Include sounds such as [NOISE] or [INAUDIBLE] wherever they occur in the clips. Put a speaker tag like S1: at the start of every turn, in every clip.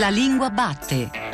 S1: La lingua batte.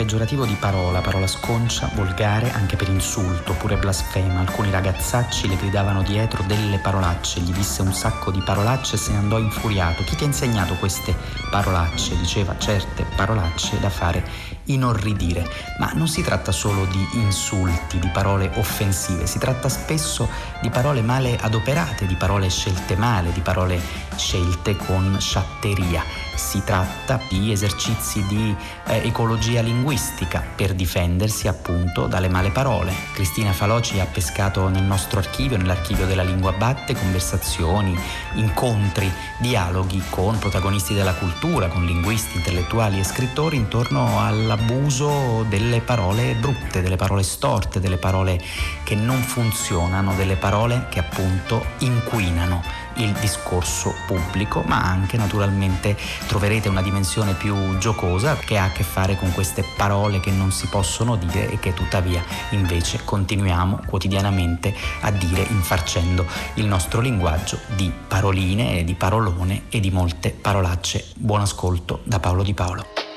S2: Peggiorativo di parola, parola sconcia, volgare anche per insulto, oppure blasfema. Alcuni ragazzacci le gridavano dietro delle parolacce, gli disse un sacco di parolacce e se ne andò infuriato. Chi ti ha insegnato queste parolacce? Diceva certe parolacce da fare inorridire. Ma non si tratta solo di insulti, di parole offensive, si tratta spesso di parole male adoperate, di parole scelte male, di parole scelte con sciatteria. Si tratta di esercizi di eh, ecologia linguistica per difendersi appunto dalle male parole. Cristina Faloci ha pescato nel nostro archivio, nell'archivio della lingua batte, conversazioni, incontri, dialoghi con protagonisti della cultura, con linguisti, intellettuali e scrittori intorno all'abuso delle parole brutte, delle parole storte, delle parole che non funzionano, delle parole che appunto inquinano il discorso pubblico, ma anche naturalmente troverete una dimensione più giocosa che ha a che fare con queste parole che non si possono dire e che tuttavia invece continuiamo quotidianamente a dire infarcendo il nostro linguaggio di paroline, di parolone e di molte parolacce. Buon ascolto da Paolo Di Paolo.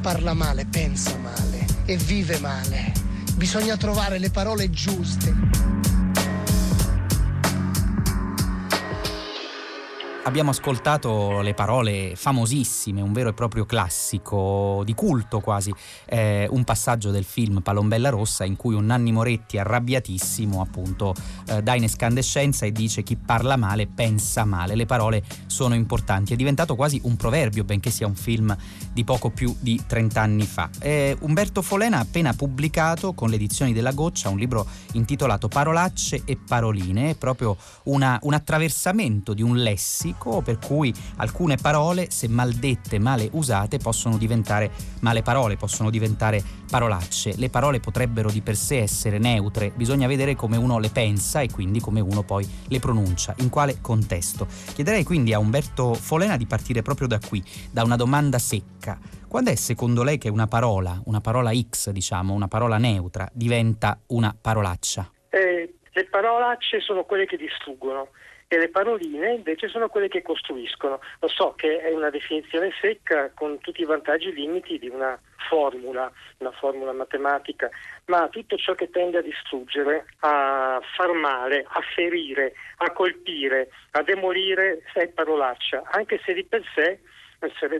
S3: Parla
S4: male pensa male e vive male. Bisogna trovare le parole giuste.
S2: Abbiamo ascoltato le parole famosissime, un vero e proprio classico di culto quasi, eh, un passaggio del film Palombella Rossa in cui un Nanni Moretti arrabbiatissimo appunto eh, dà in escandescenza e dice chi parla male pensa male, le parole sono importanti, è diventato quasi un proverbio benché sia un film di poco più di 30 anni fa. Eh, Umberto Folena ha appena pubblicato con le edizioni della Goccia un libro intitolato Parolacce e Paroline, è proprio una, un attraversamento di un lessico lessico per cui alcune parole, se mal dette, male usate, possono diventare male parole, possono diventare parolacce. Le parole potrebbero di per sé essere neutre, bisogna vedere come uno le pensa e quindi come uno poi le pronuncia, in quale contesto. Chiederei quindi a Umberto Folena di partire proprio da qui, da una domanda secca. Quando è secondo lei che una parola, una parola X diciamo, una parola neutra, diventa una parolaccia?
S5: Eh, le parolacce sono quelle che distruggono e le paroline invece sono quelle che costruiscono. Lo so che è una definizione secca con tutti i vantaggi e limiti di una formula, una formula matematica, ma tutto ciò che tende a distruggere, a far male, a ferire, a colpire, a demolire è parolaccia, anche se di per sé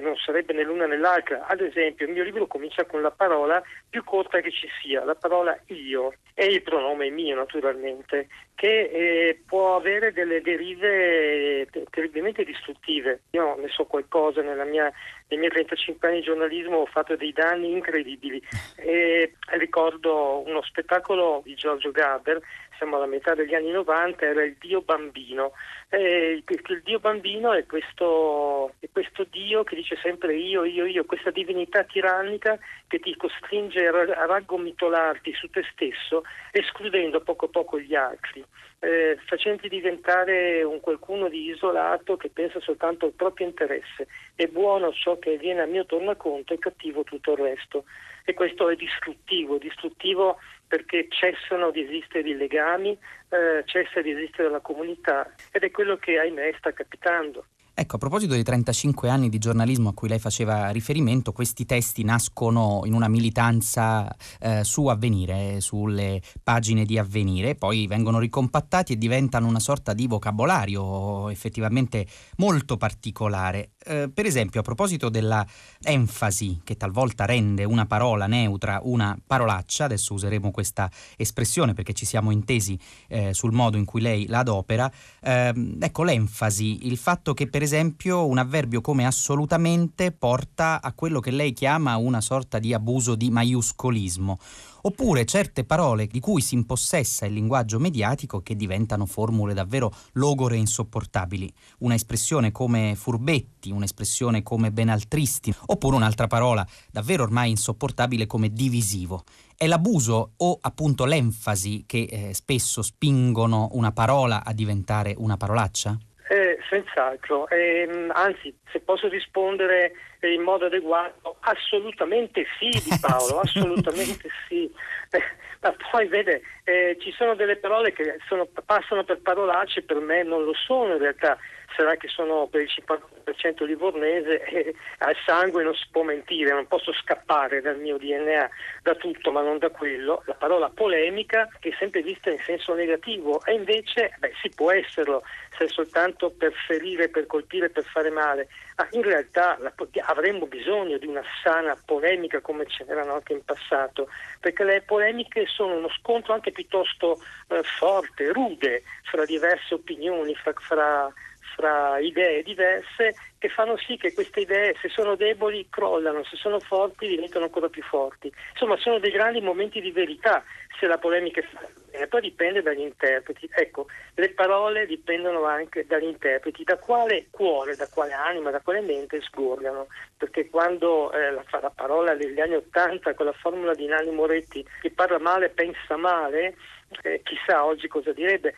S5: non sarebbe, né l'una né l'altra. Ad esempio, il mio libro comincia con la parola più corta che ci sia, la parola io, e il pronome mio naturalmente, che eh, può avere delle derive terribilmente distruttive. Io ne so qualcosa mia, nei miei 35 anni di giornalismo, ho fatto dei danni incredibili. E ricordo uno spettacolo di Giorgio Gaber, siamo alla metà degli anni 90, era il Dio Bambino. Eh, il, Dio Bambino è questo, è questo, Dio che dice sempre io, io, io, questa divinità tirannica che ti costringe a raggomitolarti su te stesso, escludendo poco a poco gli altri eh, facendoti diventare un qualcuno di isolato che pensa soltanto al proprio interesse. È buono ciò che viene a mio tornaconto e cattivo tutto il resto. E questo è distruttivo, distruttivo perché cessano di esistere i legami, eh, cessa di esistere la comunità ed è quello che ahimè sta capitando.
S2: Ecco, a proposito dei 35 anni di giornalismo a cui lei faceva riferimento, questi testi nascono in una militanza eh, su Avvenire, sulle pagine di Avvenire, poi vengono ricompattati e diventano una sorta di vocabolario effettivamente molto particolare. Eh, per esempio, a proposito della enfasi che talvolta rende una parola neutra una parolaccia, adesso useremo questa espressione perché ci siamo intesi eh, sul modo in cui lei la adopera, ehm, ecco l'enfasi, il fatto che per esempio esempio un avverbio come assolutamente porta a quello che lei chiama una sorta di abuso di maiuscolismo, oppure certe parole di cui si impossessa il linguaggio mediatico che diventano formule davvero logore e insopportabili. Una espressione come furbetti, un'espressione come benaltristi, oppure un'altra parola davvero ormai insopportabile come divisivo. È l'abuso o appunto l'enfasi che eh, spesso spingono una parola a diventare una parolaccia?
S5: Eh, senz'altro, eh, anzi se posso rispondere in modo adeguato, assolutamente sì di [LAUGHS] Paolo, assolutamente sì. Eh, ma poi vede, eh, ci sono delle parole che sono, passano per parolacce, per me non lo sono in realtà sarà che sono per il 50% livornese [LAUGHS] e al sangue non si può mentire, non posso scappare dal mio DNA da tutto ma non da quello. La parola polemica che è sempre vista in senso negativo e invece beh, si può esserlo se è soltanto per ferire, per colpire, per fare male, ma in realtà la, avremmo bisogno di una sana polemica come ce n'erano anche in passato, perché le polemiche sono uno scontro anche piuttosto eh, forte, rude, fra diverse opinioni, fra, fra fra idee diverse che fanno sì che queste idee, se sono deboli, crollano, se sono forti, diventano ancora più forti. Insomma, sono dei grandi momenti di verità se la polemica è fatta poi dipende dagli interpreti. Ecco, le parole dipendono anche dagli interpreti, da quale cuore, da quale anima, da quale mente sgorgano, perché quando eh, la, la, parola degli anni Ottanta, con la formula di Nanni Moretti, chi parla male pensa male, eh, chissà oggi cosa direbbe.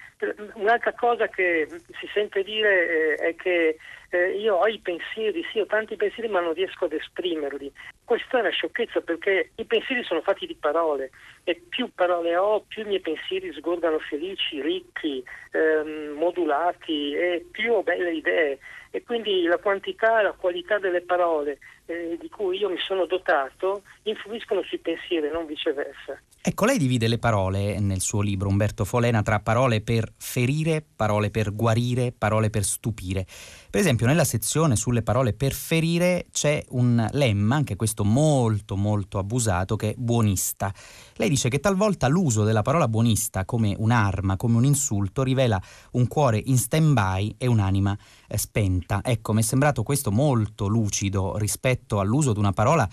S5: Un'altra cosa che si sente dire eh, è che eh, io ho i pensieri, sì, ho tanti pensieri ma non riesco ad esprimerli. Questa è una sciocchezza perché i pensieri sono fatti di parole e più parole ho, più i miei pensieri sgorgano felici, ricchi, ehm, modulati e più ho belle idee e quindi la quantità e la qualità delle parole eh, di cui io mi sono dotato influiscono sui pensieri, non viceversa.
S2: Ecco, lei divide le parole nel suo libro Umberto Folena tra parole per ferire, parole per guarire, parole per stupire. Per esempio, nella sezione sulle parole per ferire c'è un lemma, anche questo molto molto abusato, che è buonista. Lei dice che talvolta l'uso della parola buonista come un'arma, come un insulto, rivela un cuore in stand-by e un'anima eh, spenta. Ecco, mi è sembrato questo molto lucido rispetto all'uso di una parola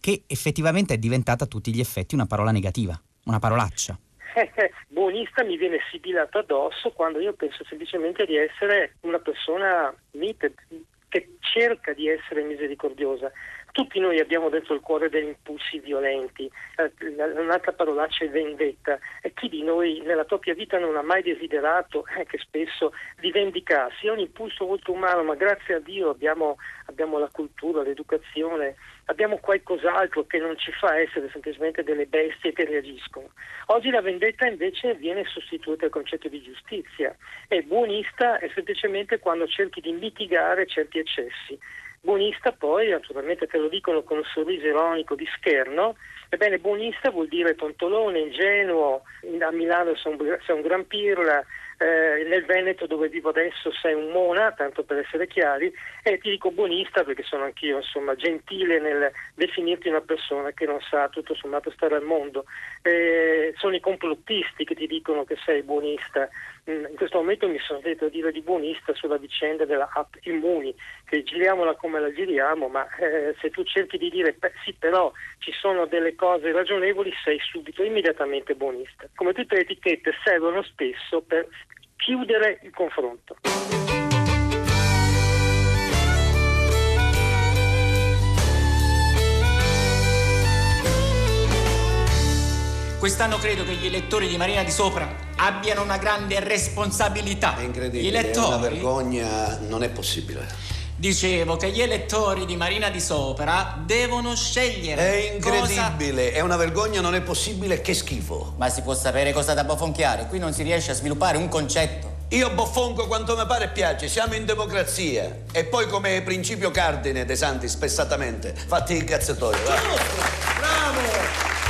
S2: che effettivamente è diventata a tutti gli effetti una parola negativa, una parolaccia. [LAUGHS]
S5: Buonista mi viene sibilato addosso quando io penso semplicemente di essere una persona mite, che cerca di essere misericordiosa. Tutti noi abbiamo dentro il cuore degli impulsi violenti, eh, un'altra parolaccia è vendetta. E chi di noi nella propria vita non ha mai desiderato eh, che spesso di vendicarsi? È un impulso molto umano, ma grazie a Dio abbiamo, abbiamo la cultura, l'educazione, abbiamo qualcos'altro che non ci fa essere semplicemente delle bestie che reagiscono. Oggi la vendetta invece viene sostituita al concetto di giustizia e buonista è semplicemente quando cerchi di mitigare certi eccessi. Buonista poi, naturalmente te lo dicono con un sorriso ironico di scherno, ebbene buonista vuol dire tontolone, ingenuo, a Milano sei un, sei un gran pirla, eh, nel Veneto dove vivo adesso sei un mona, tanto per essere chiari, e ti dico buonista perché sono anch'io insomma gentile nel definirti una persona che non sa tutto sommato stare al mondo. Eh, sono i complottisti che ti dicono che sei buonista. Mm, in questo momento mi sono detto dire di buonista sulla vicenda della app Immuni, che giriamola come la giriamo, ma eh, se tu cerchi di dire sì però ci sono delle cose ragionevoli sei subito immediatamente buonista. Come tutte le etichette servono spesso per chiudere il confronto.
S1: Quest'anno credo che gli elettori di Marina di Sopra abbiano una grande responsabilità.
S6: È incredibile, elettori... è una vergogna, non è possibile.
S1: Dicevo che gli elettori di Marina di Sopra devono scegliere.
S6: È incredibile, cosa... è una vergogna, non è possibile, che schifo.
S1: Ma si può sapere cosa da bofonchiare, qui non si riesce a sviluppare un concetto.
S6: Io boffonco quanto mi pare e piace, siamo in democrazia. E poi come principio cardine De Santi, spessatamente, fatti il cazzettoio.
S3: Bravo!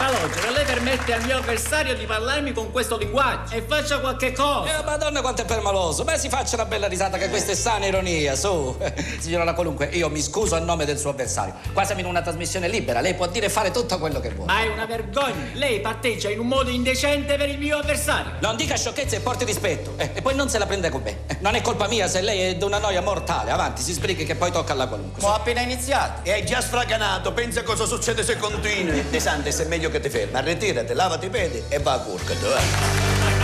S1: Calogero, lei permette al mio avversario di parlarmi con questo linguaggio e faccia qualche cosa.
S7: Eh, madonna quanto è permaloso. Beh, si faccia una bella risata che questa è sana ironia, su. [LAUGHS] Signora qualunque, io mi scuso a nome del suo avversario. Qua siamo in una trasmissione libera, lei può dire e fare tutto quello che vuole.
S1: Ma è una vergogna. Lei patteggia in un modo indecente per il mio avversario.
S7: Non dica sciocchezze e porti rispetto. Eh, e poi non se la prende con me. Eh, non è colpa mia se lei è di una noia mortale. Avanti, si sbrighi che poi tocca alla qualunque.
S6: Ho appena iniziato. E hai già sfraganato. Pensa cosa succede se continui. De Santes è meglio che ti fermi. Arretirati, lavati i piedi e va a curcato, eh.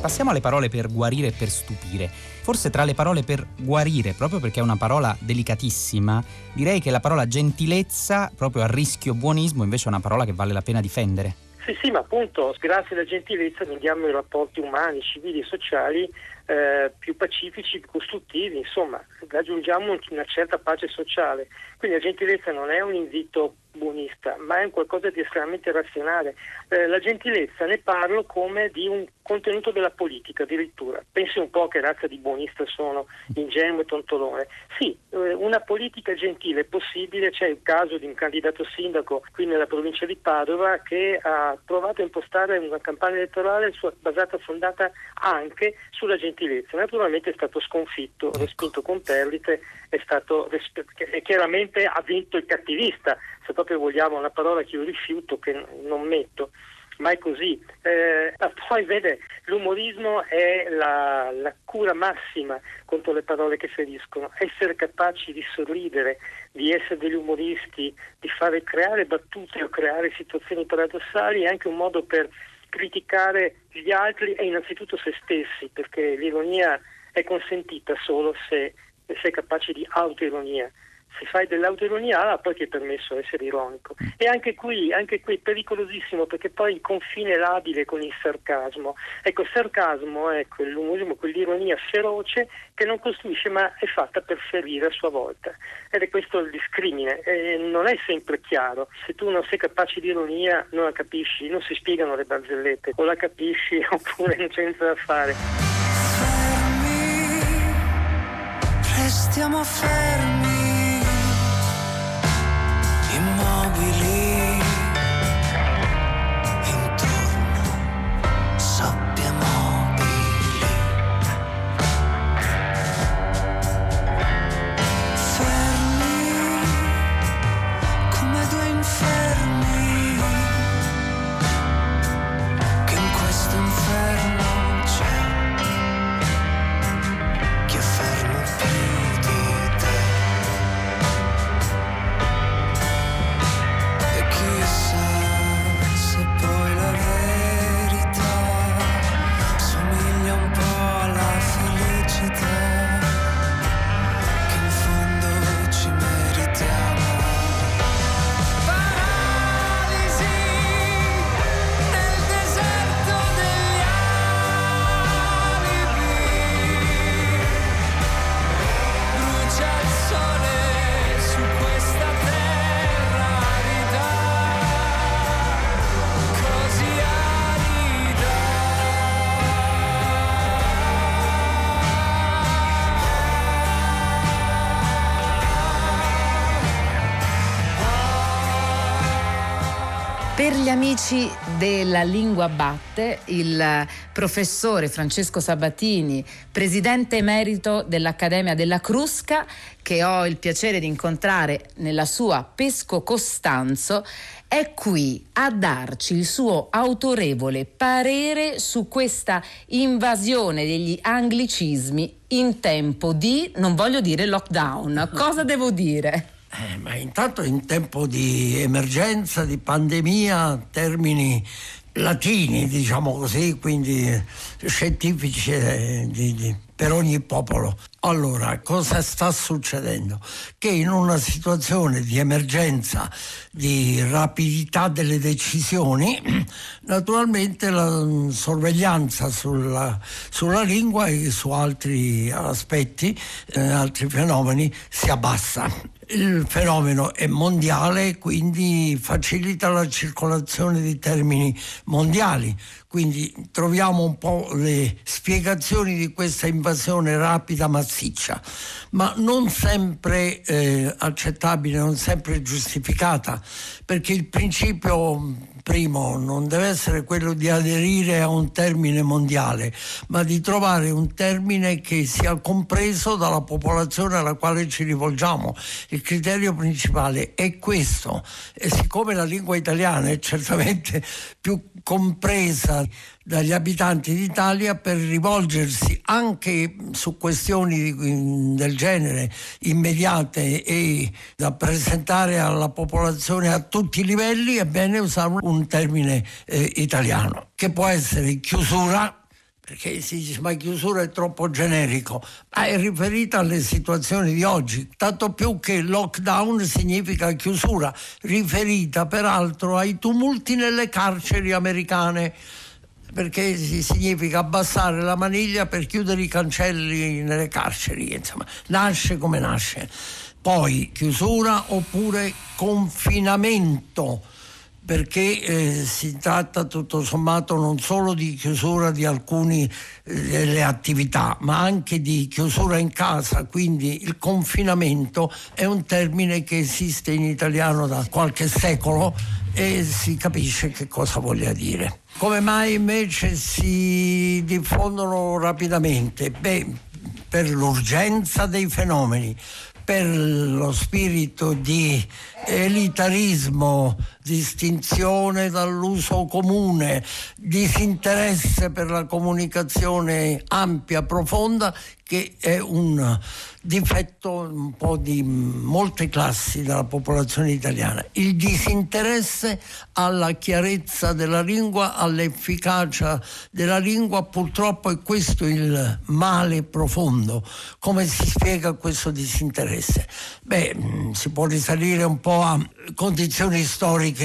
S2: Passiamo alle parole per guarire e per stupire. Forse tra le parole per guarire, proprio perché è una parola delicatissima, direi che la parola gentilezza, proprio a rischio buonismo, invece è una parola che vale la pena difendere.
S5: Sì, sì, ma appunto grazie alla gentilezza rendiamo i rapporti umani, civili e sociali eh, più pacifici, più costruttivi, insomma, raggiungiamo una certa pace sociale. Quindi la gentilezza non è un invito buonista, ma è un qualcosa di estremamente razionale. Eh, la gentilezza ne parlo come di un contenuto della politica addirittura. Pensi un po' che razza di buonista sono, ingenuo e tontolone. Sì, eh, una politica gentile è possibile, c'è il caso di un candidato sindaco qui nella provincia di Padova che ha provato a impostare una campagna elettorale basata, fondata anche sulla gentilezza. Naturalmente è stato sconfitto, ecco. respinto con perdite, è stato, chiaramente ha vinto il cattivista, se proprio vogliamo una parola che io rifiuto, che non metto ma è così. Eh, poi vede, l'umorismo è la, la, cura massima contro le parole che feriscono. Essere capaci di sorridere, di essere degli umoristi, di fare creare battute o creare situazioni paradossali è anche un modo per criticare gli altri e innanzitutto se stessi, perché l'ironia è consentita solo se sei capace di autoironia se fai dell'autoironia allora poi ti è permesso essere ironico. E anche qui, anche qui è pericolosissimo perché poi il confine è labile con il sarcasmo. Ecco, il sarcasmo è quell'umorismo, quell'ironia feroce che non costruisce ma è fatta per ferire a sua volta. Ed è questo il discrimine. E non è sempre chiaro. Se tu non sei capace di ironia non la capisci, non si spiegano le barzellette. O la capisci [LAUGHS] oppure non c'è niente da fare.
S8: Fermi, restiamo fermi
S9: Per gli amici della Lingua Batte, il professore Francesco Sabatini, presidente emerito dell'Accademia della Crusca, che ho il piacere di incontrare nella sua Pesco Costanzo, è qui a darci il suo autorevole parere su questa invasione degli anglicismi in tempo di, non voglio dire lockdown, cosa devo dire?
S10: Eh, ma intanto in tempo di emergenza, di pandemia, termini latini, diciamo così, quindi scientifici eh, di, di, per ogni popolo. Allora, cosa sta succedendo? Che in una situazione di emergenza, di rapidità delle decisioni, [CLEARS THROAT] naturalmente la sorveglianza sulla, sulla lingua e su altri aspetti, eh, altri fenomeni si abbassa il fenomeno è mondiale, quindi facilita la circolazione di termini mondiali. Quindi troviamo un po' le spiegazioni di questa invasione rapida, massiccia, ma non sempre eh, accettabile, non sempre giustificata, perché il principio primo non deve essere quello di aderire a un termine mondiale, ma di trovare un termine che sia compreso dalla popolazione alla quale ci rivolgiamo. Il criterio principale è questo e siccome la lingua italiana è certamente più compresa dagli abitanti d'Italia per rivolgersi anche su questioni del genere immediate e da presentare alla popolazione a tutti i livelli, è bene usare un termine eh, italiano, che può essere chiusura, perché si dice ma chiusura è troppo generico, ma è riferita alle situazioni di oggi, tanto più che lockdown significa chiusura, riferita peraltro ai tumulti nelle carceri americane perché significa abbassare la maniglia per chiudere i cancelli nelle carceri, insomma, nasce come nasce. Poi chiusura oppure confinamento perché eh, si tratta tutto sommato non solo di chiusura di alcune eh, attività, ma anche di chiusura in casa, quindi il confinamento è un termine che esiste in italiano da qualche secolo e si capisce che cosa voglia dire. Come mai invece si diffondono rapidamente? Beh, per l'urgenza dei fenomeni, per lo spirito di elitarismo, distinzione dall'uso comune, disinteresse per la comunicazione ampia, profonda, che è un difetto un po' di molte classi della popolazione italiana. Il disinteresse alla chiarezza della lingua, all'efficacia della lingua, purtroppo è questo il male profondo. Come si spiega questo disinteresse? Beh, si può risalire un po' a condizioni storiche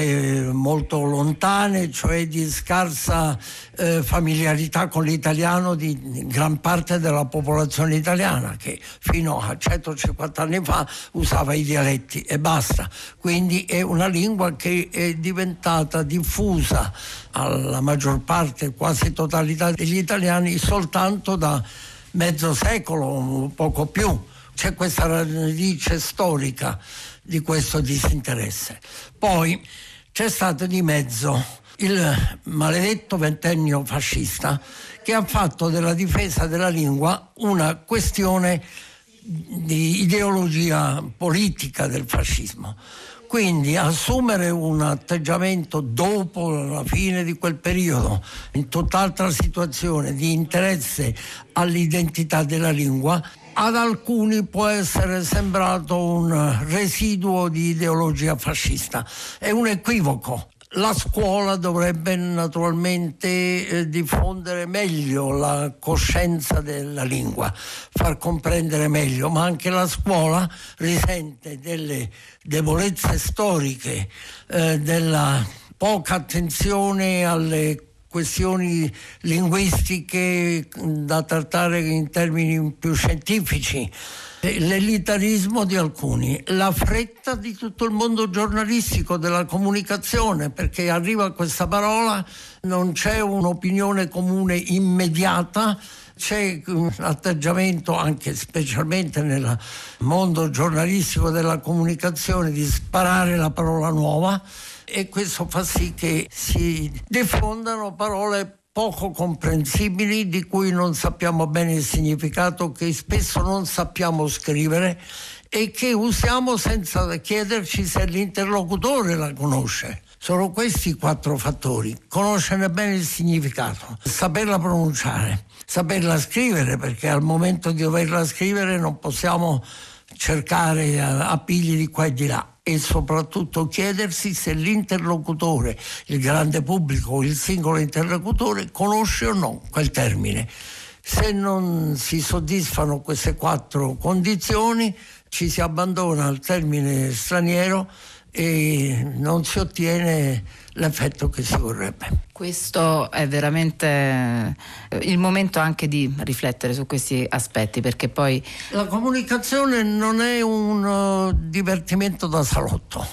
S10: molto lontane, cioè di scarsa eh, familiarità con l'italiano di gran parte della popolazione italiana che fino a 150 anni fa usava i dialetti e basta. Quindi è una lingua che è diventata diffusa alla maggior parte, quasi totalità degli italiani soltanto da mezzo secolo, poco più. C'è questa radice storica di questo disinteresse. Poi c'è stato di mezzo il maledetto ventennio fascista che ha fatto della difesa della lingua una questione di ideologia politica del fascismo. Quindi assumere un atteggiamento dopo la fine di quel periodo, in tutt'altra situazione di interesse all'identità della lingua, ad alcuni può essere sembrato un residuo di ideologia fascista. È un equivoco. La scuola dovrebbe naturalmente eh, diffondere meglio la coscienza della lingua, far comprendere meglio, ma anche la scuola risente delle debolezze storiche, eh, della poca attenzione alle questioni linguistiche da trattare in termini più scientifici, l'elitarismo di alcuni, la fretta di tutto il mondo giornalistico, della comunicazione, perché arriva questa parola, non c'è un'opinione comune immediata, c'è un atteggiamento anche specialmente nel mondo giornalistico della comunicazione di sparare la parola nuova e questo fa sì che si diffondano parole poco comprensibili di cui non sappiamo bene il significato, che spesso non sappiamo scrivere e che usiamo senza chiederci se l'interlocutore la conosce. Sono questi i quattro fattori. Conoscere bene il significato, saperla pronunciare, saperla scrivere, perché al momento di doverla scrivere non possiamo cercare appigli di qua e di là e soprattutto chiedersi se l'interlocutore, il grande pubblico, il singolo interlocutore conosce o no quel termine. Se non si soddisfano queste quattro condizioni ci si abbandona al termine straniero e non si ottiene l'effetto che si vorrebbe.
S9: Questo è veramente eh, il momento anche di riflettere su questi aspetti perché poi...
S10: La comunicazione non è un uh, divertimento da salotto,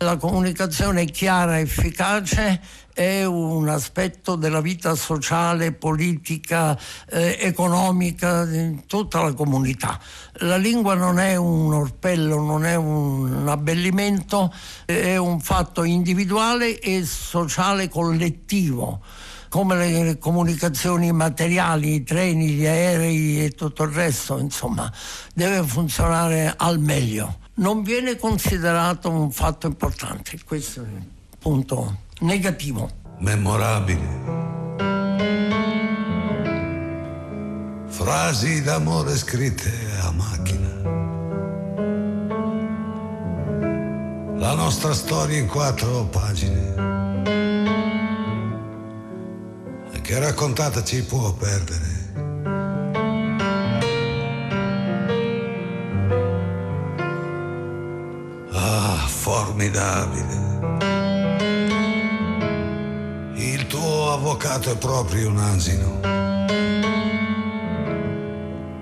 S10: La comunicazione chiara, efficace è un aspetto della vita sociale, politica, eh, economica di tutta la comunità. La lingua non è un orpello, non è un abbellimento, è un fatto individuale e sociale collettivo come le comunicazioni materiali, i treni, gli aerei e tutto il resto, insomma, deve funzionare al meglio. Non viene considerato un fatto importante, questo è il punto negativo.
S8: Memorabile. Frasi d'amore scritte a macchina. La nostra storia in quattro pagine che raccontata ci può perdere. Formidabile. Il tuo avvocato è proprio un asino.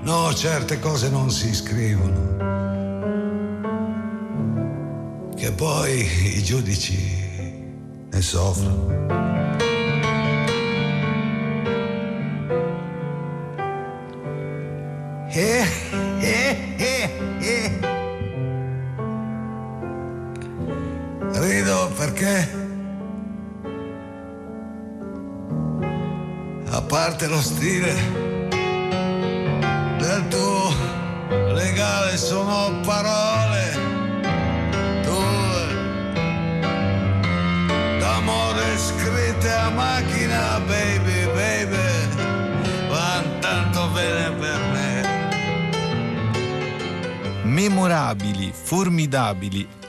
S8: No, certe cose non si scrivono. Che poi i giudici ne soffrono.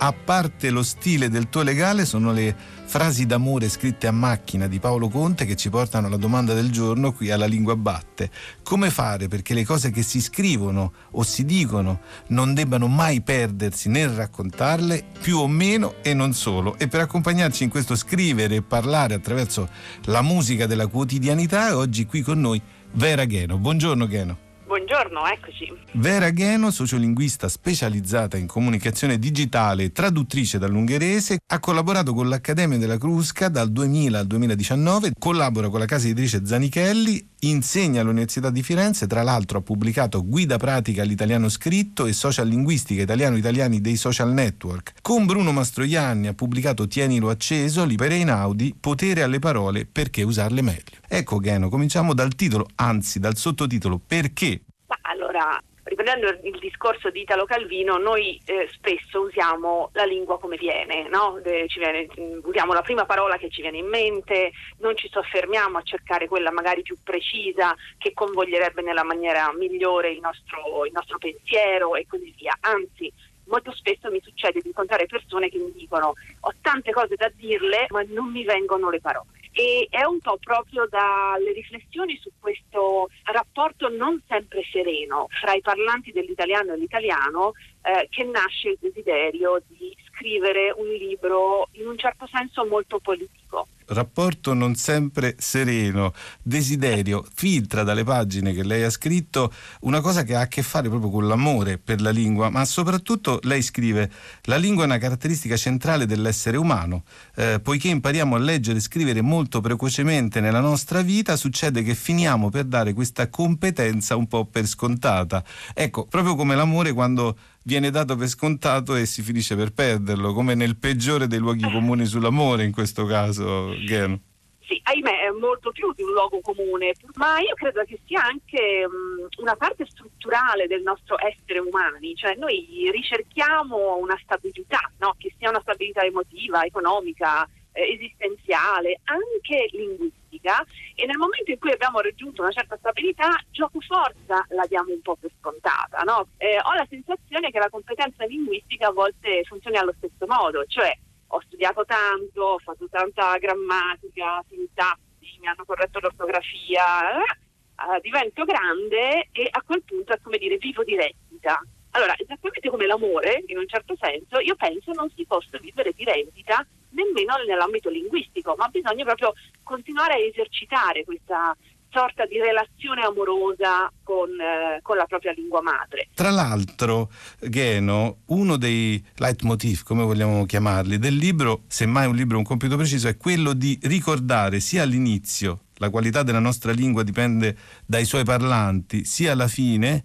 S8: A parte lo stile del tuo legale, sono
S11: le frasi d'amore scritte a macchina di Paolo Conte che ci portano alla domanda del giorno qui alla Lingua Batte. Come fare perché le cose che si scrivono o si dicono non debbano mai perdersi nel raccontarle, più o meno e non solo. E per accompagnarci in questo scrivere e parlare attraverso la musica della quotidianità, oggi qui con noi Vera Gheno. Buongiorno Gheno.
S12: Buongiorno, eccoci.
S11: Vera Gheno, sociolinguista specializzata in comunicazione digitale e traduttrice dall'ungherese, ha collaborato con l'Accademia della Crusca dal 2000 al 2019, collabora con la casa editrice Zanichelli, insegna all'Università di Firenze, tra l'altro ha pubblicato Guida pratica all'italiano scritto e Social linguistica italiano-italiani dei social network. Con Bruno Mastroianni ha pubblicato Tienilo acceso, Libera Inaudi, Potere alle parole, perché usarle meglio. Ecco Gheno, cominciamo dal titolo, anzi dal sottotitolo Perché
S12: ma allora, riprendendo il discorso di Italo Calvino, noi eh, spesso usiamo la lingua come viene, no? Viene, usiamo la prima parola che ci viene in mente, non ci soffermiamo a cercare quella magari più precisa che convoglierebbe nella maniera migliore il nostro, il nostro pensiero e così via. Anzi, molto spesso mi succede di incontrare persone che mi dicono ho tante cose da dirle ma non mi vengono le parole e è un po' proprio dalle riflessioni su questo rapporto non sempre sereno fra i parlanti dell'italiano e l'italiano eh, che nasce il desiderio di scrivere un libro in un certo senso molto politico
S11: rapporto non sempre sereno, desiderio, filtra dalle pagine che lei ha scritto una cosa che ha a che fare proprio con l'amore per la lingua, ma soprattutto lei scrive la lingua è una caratteristica centrale dell'essere umano, eh, poiché impariamo a leggere e scrivere molto precocemente nella nostra vita, succede che finiamo per dare questa competenza un po' per scontata. Ecco, proprio come l'amore quando viene dato per scontato e si finisce per perderlo, come nel peggiore dei luoghi comuni sull'amore in questo caso, Gheno.
S12: Sì, ahimè, è molto più di un luogo comune, ma io credo che sia anche um, una parte strutturale del nostro essere umani, cioè noi ricerchiamo una stabilità, no? che sia una stabilità emotiva, economica, eh, esistenziale, anche linguistica e nel momento in cui abbiamo raggiunto una certa stabilità, gioco forza la diamo un po' per scontata. No? Eh, ho la sensazione che la competenza linguistica a volte funzioni allo stesso modo, cioè ho studiato tanto, ho fatto tanta grammatica, sintassi, mi hanno corretto l'ortografia, eh, divento grande e a quel punto è come dire vivo di rendita. Allora, esattamente come l'amore, in un certo senso, io penso non si possa vivere di rendita nemmeno nell'ambito linguistico, ma bisogna proprio continuare a esercitare questa sorta di relazione amorosa con, eh, con, la propria lingua madre.
S11: Tra l'altro, Geno, uno dei leitmotiv, come vogliamo chiamarli, del libro, semmai un libro un compito preciso, è quello di ricordare sia all'inizio la qualità della nostra lingua dipende dai suoi parlanti, sia alla fine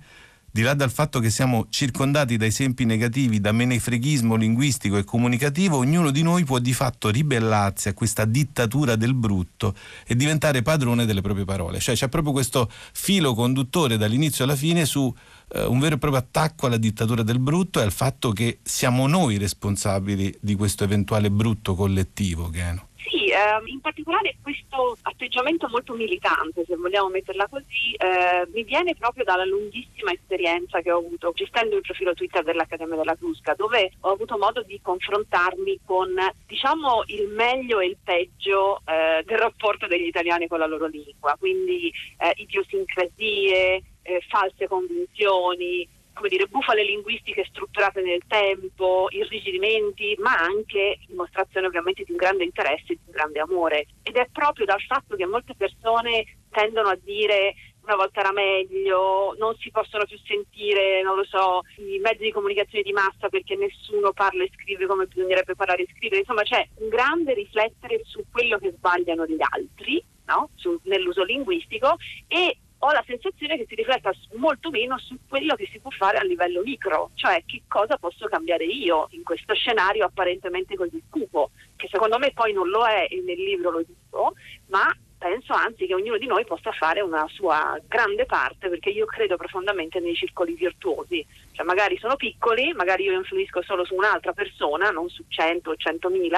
S11: di là dal fatto che siamo circondati da esempi negativi, da menefreghismo linguistico e comunicativo, ognuno di noi può di fatto ribellarsi a questa dittatura del brutto e diventare padrone delle proprie parole. Cioè c'è proprio questo filo conduttore dall'inizio alla fine su eh, un vero e proprio attacco alla dittatura del brutto e al fatto che siamo noi responsabili di questo eventuale brutto collettivo, Geno.
S12: Sì, ehm, in particolare questo atteggiamento molto militante, se vogliamo metterla così, eh, mi viene proprio dalla lunghissima esperienza che ho avuto gestendo il profilo Twitter dell'Accademia della Crusca, dove ho avuto modo di confrontarmi con, diciamo, il meglio e il peggio eh, del rapporto degli italiani con la loro lingua, quindi eh, idiosincrasie, eh, false convinzioni, come dire, bufale linguistiche strutturate nel tempo, irrigidimenti, ma anche dimostrazione ovviamente di un grande interesse di un grande amore. Ed è proprio dal fatto che molte persone tendono a dire una volta era meglio, non si possono più sentire, non lo so, i mezzi di comunicazione di massa perché nessuno parla e scrive come bisognerebbe parlare e scrivere, insomma c'è un grande riflettere su quello che sbagliano gli altri, no? su, nell'uso linguistico e ho la sensazione che si rifletta molto meno su quello che si può fare a livello micro, cioè che cosa posso cambiare io in questo scenario apparentemente così cupo, che secondo me poi non lo è e nel libro lo dico, ma penso anzi che ognuno di noi possa fare una sua grande parte perché io credo profondamente nei circoli virtuosi, cioè magari sono piccoli, magari io influisco solo su un'altra persona, non su 100 o 100.000,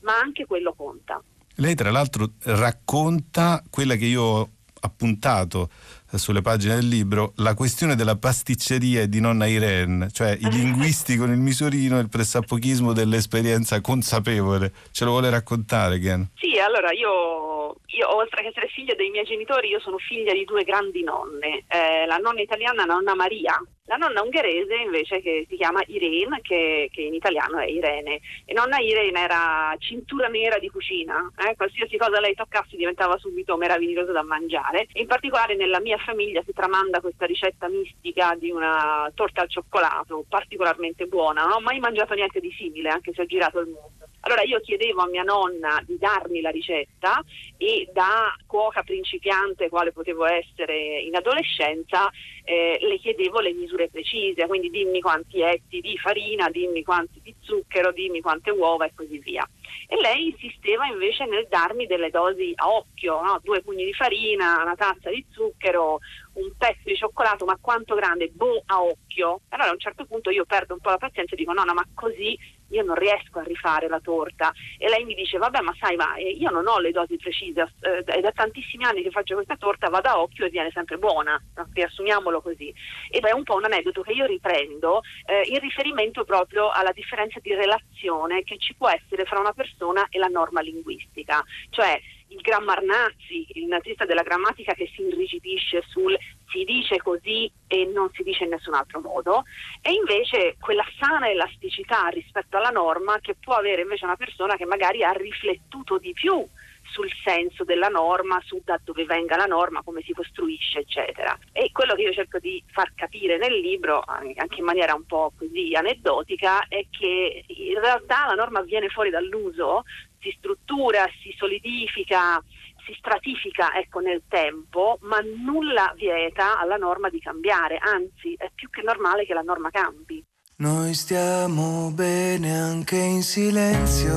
S12: ma anche quello conta.
S11: Lei tra l'altro racconta quella che io appuntato eh, sulle pagine del libro la questione della pasticceria di nonna Irene, cioè i [LAUGHS] linguisti con il misurino e il pressappochismo dell'esperienza consapevole. Ce lo vuole raccontare, Gen?
S12: Sì, allora io, io, oltre che essere figlia dei miei genitori, io sono figlia di due grandi nonne. Eh, la nonna italiana, nonna Maria, la nonna ungherese invece che si chiama Irene, che, che, in italiano è Irene. E nonna Irene era cintura nera di cucina, eh? qualsiasi cosa lei toccasse diventava subito meravigliosa da mangiare. In particolare nella mia famiglia si tramanda questa ricetta mistica di una torta al cioccolato particolarmente buona. Non ho mai mangiato niente di simile, anche se ho girato il mondo. Allora io chiedevo a mia nonna di darmi la ricetta e da cuoca principiante, quale potevo essere in adolescenza, eh, le chiedevo le misure precise, quindi dimmi quanti etti di farina, dimmi quanti di zucchero, dimmi quante uova e così via. E lei insisteva invece nel darmi delle dosi a occhio, no? due pugni di farina, una tazza di zucchero, un pezzo di cioccolato, ma quanto grande? Boh, a occhio. Allora a un certo punto io perdo un po' la pazienza e dico nonna, ma così io non riesco a rifare la torta. E lei mi dice, vabbè, ma sai, ma eh, io non ho le dosi precise, eh, è da tantissimi anni che faccio questa torta, vado a occhio e viene sempre buona, riassumiamolo così. Ed è un po' un aneddoto che io riprendo eh, in riferimento proprio alla differenza di relazione che ci può essere fra una persona e la norma linguistica. Cioè, il grammar nazi, il nazista della grammatica che si irrigidisce sul si dice così e non si dice in nessun altro modo, e invece quella sana elasticità rispetto alla norma che può avere invece una persona che magari ha riflettuto di più sul senso della norma, su da dove venga la norma, come si costruisce, eccetera. E quello che io cerco di far capire nel libro, anche in maniera un po' così aneddotica, è che in realtà la norma viene fuori dall'uso si struttura, si solidifica, si stratifica ecco, nel tempo, ma nulla vieta alla norma di cambiare, anzi è più che normale che la norma cambi.
S13: Noi stiamo bene anche in silenzio,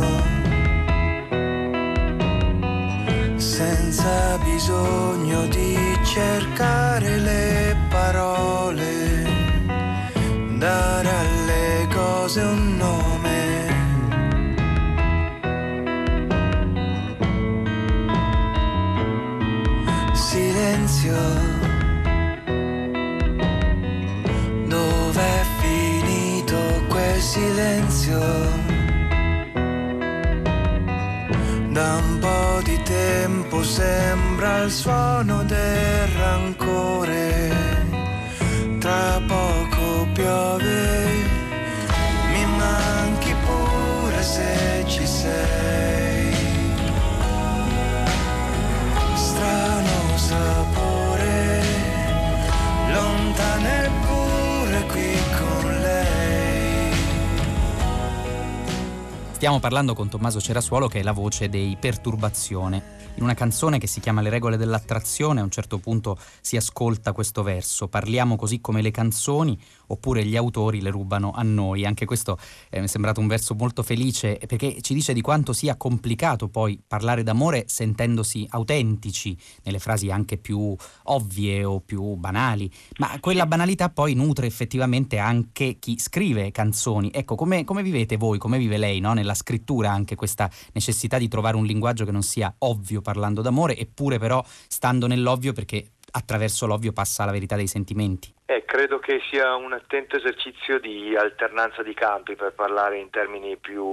S13: senza bisogno di cercare le parole, dare alle cose un nome Dov'è finito quel silenzio? Da un po' di tempo sembra il suono del rancore. Tra poco piove, mi manchi pure se ci sei. Strano sapere
S2: Stiamo parlando con Tommaso Cerasuolo che è la voce dei Perturbazione. In una canzone che si chiama Le regole dell'attrazione a un certo punto si ascolta questo verso, parliamo così come le canzoni oppure gli autori le rubano a noi. Anche questo eh, mi è sembrato un verso molto felice perché ci dice di quanto sia complicato poi parlare d'amore sentendosi autentici nelle frasi anche più ovvie o più banali, ma quella banalità poi nutre effettivamente anche chi scrive canzoni. Ecco, come, come vivete voi, come vive lei no? nella scrittura anche questa necessità di trovare un linguaggio che non sia ovvio parlando d'amore, eppure però stando nell'ovvio perché attraverso l'ovvio passa la verità dei sentimenti.
S14: Eh, credo che sia un attento esercizio di alternanza di campi per parlare in termini più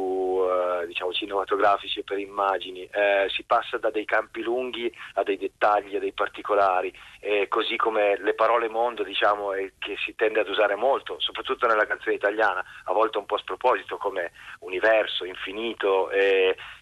S14: eh, diciamo cinematografici per immagini. Eh, si passa da dei campi lunghi a dei dettagli, a dei particolari, così come le parole mondo diciamo, che si tende ad usare molto, soprattutto nella canzone italiana, a volte un po' a sproposito come universo, infinito,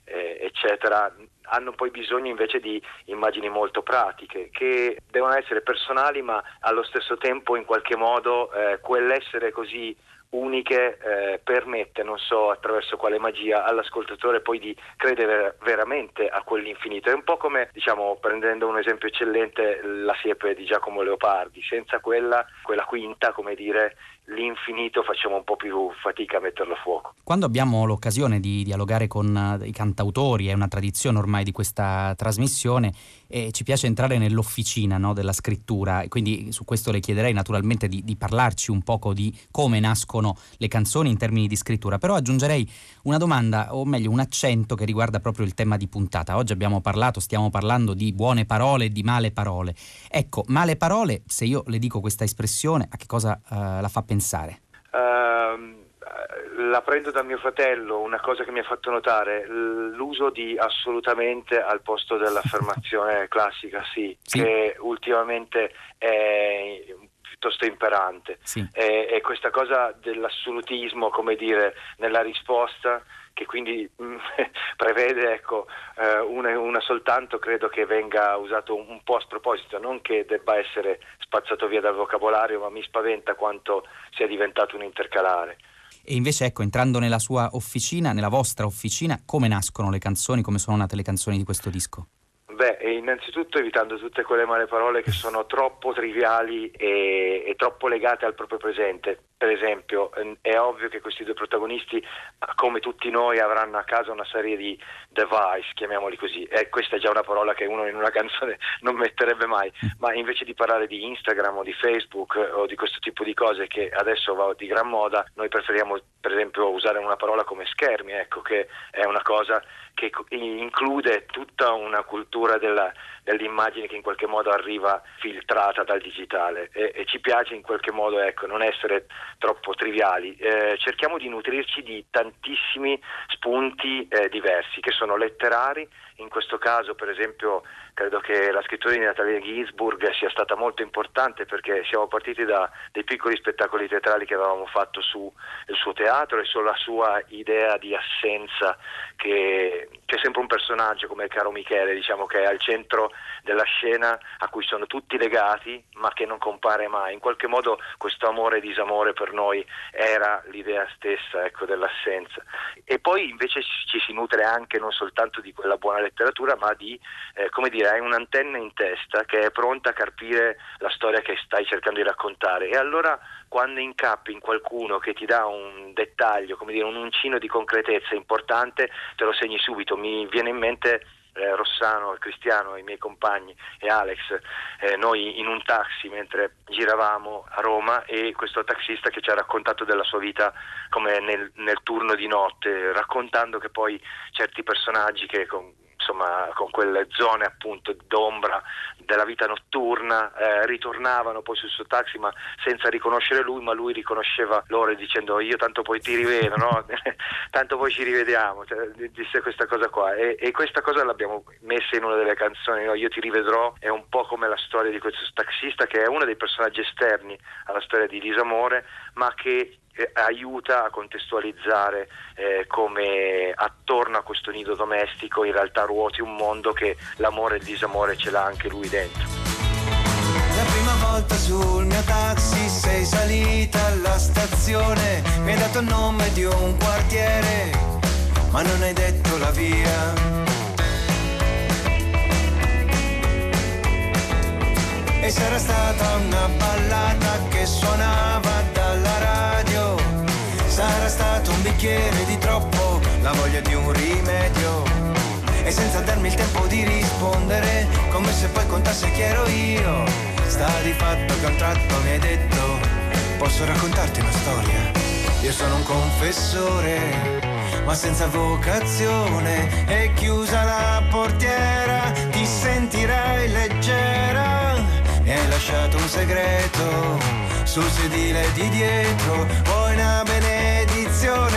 S14: eccetera hanno poi bisogno invece di immagini molto pratiche che devono essere personali ma allo stesso tempo in qualche modo eh, quell'essere così uniche eh, permette, non so attraverso quale magia, all'ascoltatore poi di credere veramente a quell'infinito. È un po' come, diciamo, prendendo un esempio eccellente, la siepe di Giacomo Leopardi, senza quella, quella quinta, come dire, l'infinito facciamo un po' più fatica a metterlo a fuoco.
S2: Quando abbiamo l'occasione di dialogare con uh, i cantautori, è una tradizione ormai di questa trasmissione, e ci piace entrare nell'officina no, della scrittura, quindi su questo le chiederei naturalmente di, di, parlarci un poco di come nascono le canzoni in termini di scrittura, però aggiungerei una domanda, o meglio un accento che riguarda proprio il tema di puntata. Oggi abbiamo parlato, stiamo parlando di buone parole e di male parole. Ecco, male parole, se io le dico questa espressione, a che cosa uh, la fa pensare?
S14: Uh, la prendo da mio fratello, una cosa che mi ha fatto notare, l'uso di assolutamente al posto dell'affermazione [LAUGHS] classica sì, sì, che ultimamente è piuttosto imperante. Sì. E, e, questa cosa dell'assolutismo, come dire, nella risposta che quindi mm, [LAUGHS] prevede ecco, eh, una, una, soltanto credo che venga usato un, un, po' a sproposito, non che debba essere spazzato via dal vocabolario, ma mi spaventa quanto sia diventato un intercalare.
S2: E invece ecco, entrando nella sua officina, nella vostra officina, come nascono le canzoni, come sono nate le canzoni di questo disco?
S14: Beh, innanzitutto evitando tutte quelle male parole che sono troppo triviali e, e, troppo legate al proprio presente. Per esempio, ehm, è ovvio che questi due protagonisti, come tutti noi, avranno a casa una serie di device, chiamiamoli così. E questa è già una parola che uno in una [LAUGHS] canzone non metterebbe mai. Ma invece di parlare di Instagram o di Facebook o di questo tipo di cose che adesso va di gran moda, noi preferiamo per esempio usare una parola come schermi, ecco, che è una cosa che include tutta una cultura della, dell'immagine che in qualche modo arriva filtrata dal digitale e, e ci piace in qualche modo ecco, non essere troppo triviali. Eh, cerchiamo di nutrirci di tantissimi spunti eh, diversi che sono letterari, in questo caso per esempio credo che la scrittura di Natalia Ginsburg sia stata molto importante perché siamo partiti da dei piccoli spettacoli teatrali che avevamo fatto sul suo teatro e sulla sua idea di assenza che, è sempre un personaggio come il caro Michele, diciamo che è al centro della scena a cui sono tutti legati ma che non compare mai. In qualche modo questo amore e disamore per noi era l'idea stessa ecco, dell'assenza. E poi invece ci si nutre anche non soltanto di quella buona letteratura ma di, eh, come dire, hai un'antenna in testa che è pronta a carpire la storia che stai cercando di raccontare e allora quando incappi in qualcuno che ti dà un dettaglio, come dire, un uncino di concretezza importante, te lo segni subito. Mi viene in mente eh, Rossano, Cristiano, i miei compagni e Alex, eh, noi in un taxi mentre giravamo a Roma e questo taxista che ci ha raccontato della sua vita come nel, nel turno di notte, raccontando che poi certi personaggi che con, insomma, con quelle zone appunto d'ombra della vita notturna, eh, ritornavano poi sul suo taxi ma senza riconoscere lui, ma lui riconosceva loro dicendo io tanto poi ti rivedo, no? [LAUGHS] tanto poi ci rivediamo, cioè, disse questa cosa qua e, e, questa cosa l'abbiamo messa in una delle canzoni, no? io ti rivedrò, è un po' come la storia di questo taxista che è uno dei personaggi esterni alla storia di disamore ma che aiuta a contestualizzare eh, come attorno a questo nido domestico in realtà ruoti un mondo che l'amore e il disamore ce l'ha anche lui dentro.
S13: La prima volta sul mio taxi sei salita alla stazione, mi hai dato il nome di un quartiere ma non hai detto la via. E sarà stata una ballata che suonava. Sarà stato un bicchiere di troppo, la voglia di un rimedio. E senza darmi il tempo di rispondere, come se poi contasse chi ero io. Sta di fatto che a un tratto mi hai detto, posso raccontarti una storia? Io sono un confessore, ma senza vocazione. E chiusa la portiera, ti sentirai leggera mi hai lasciato un segreto sul sedile di dietro, vuoi una benedizione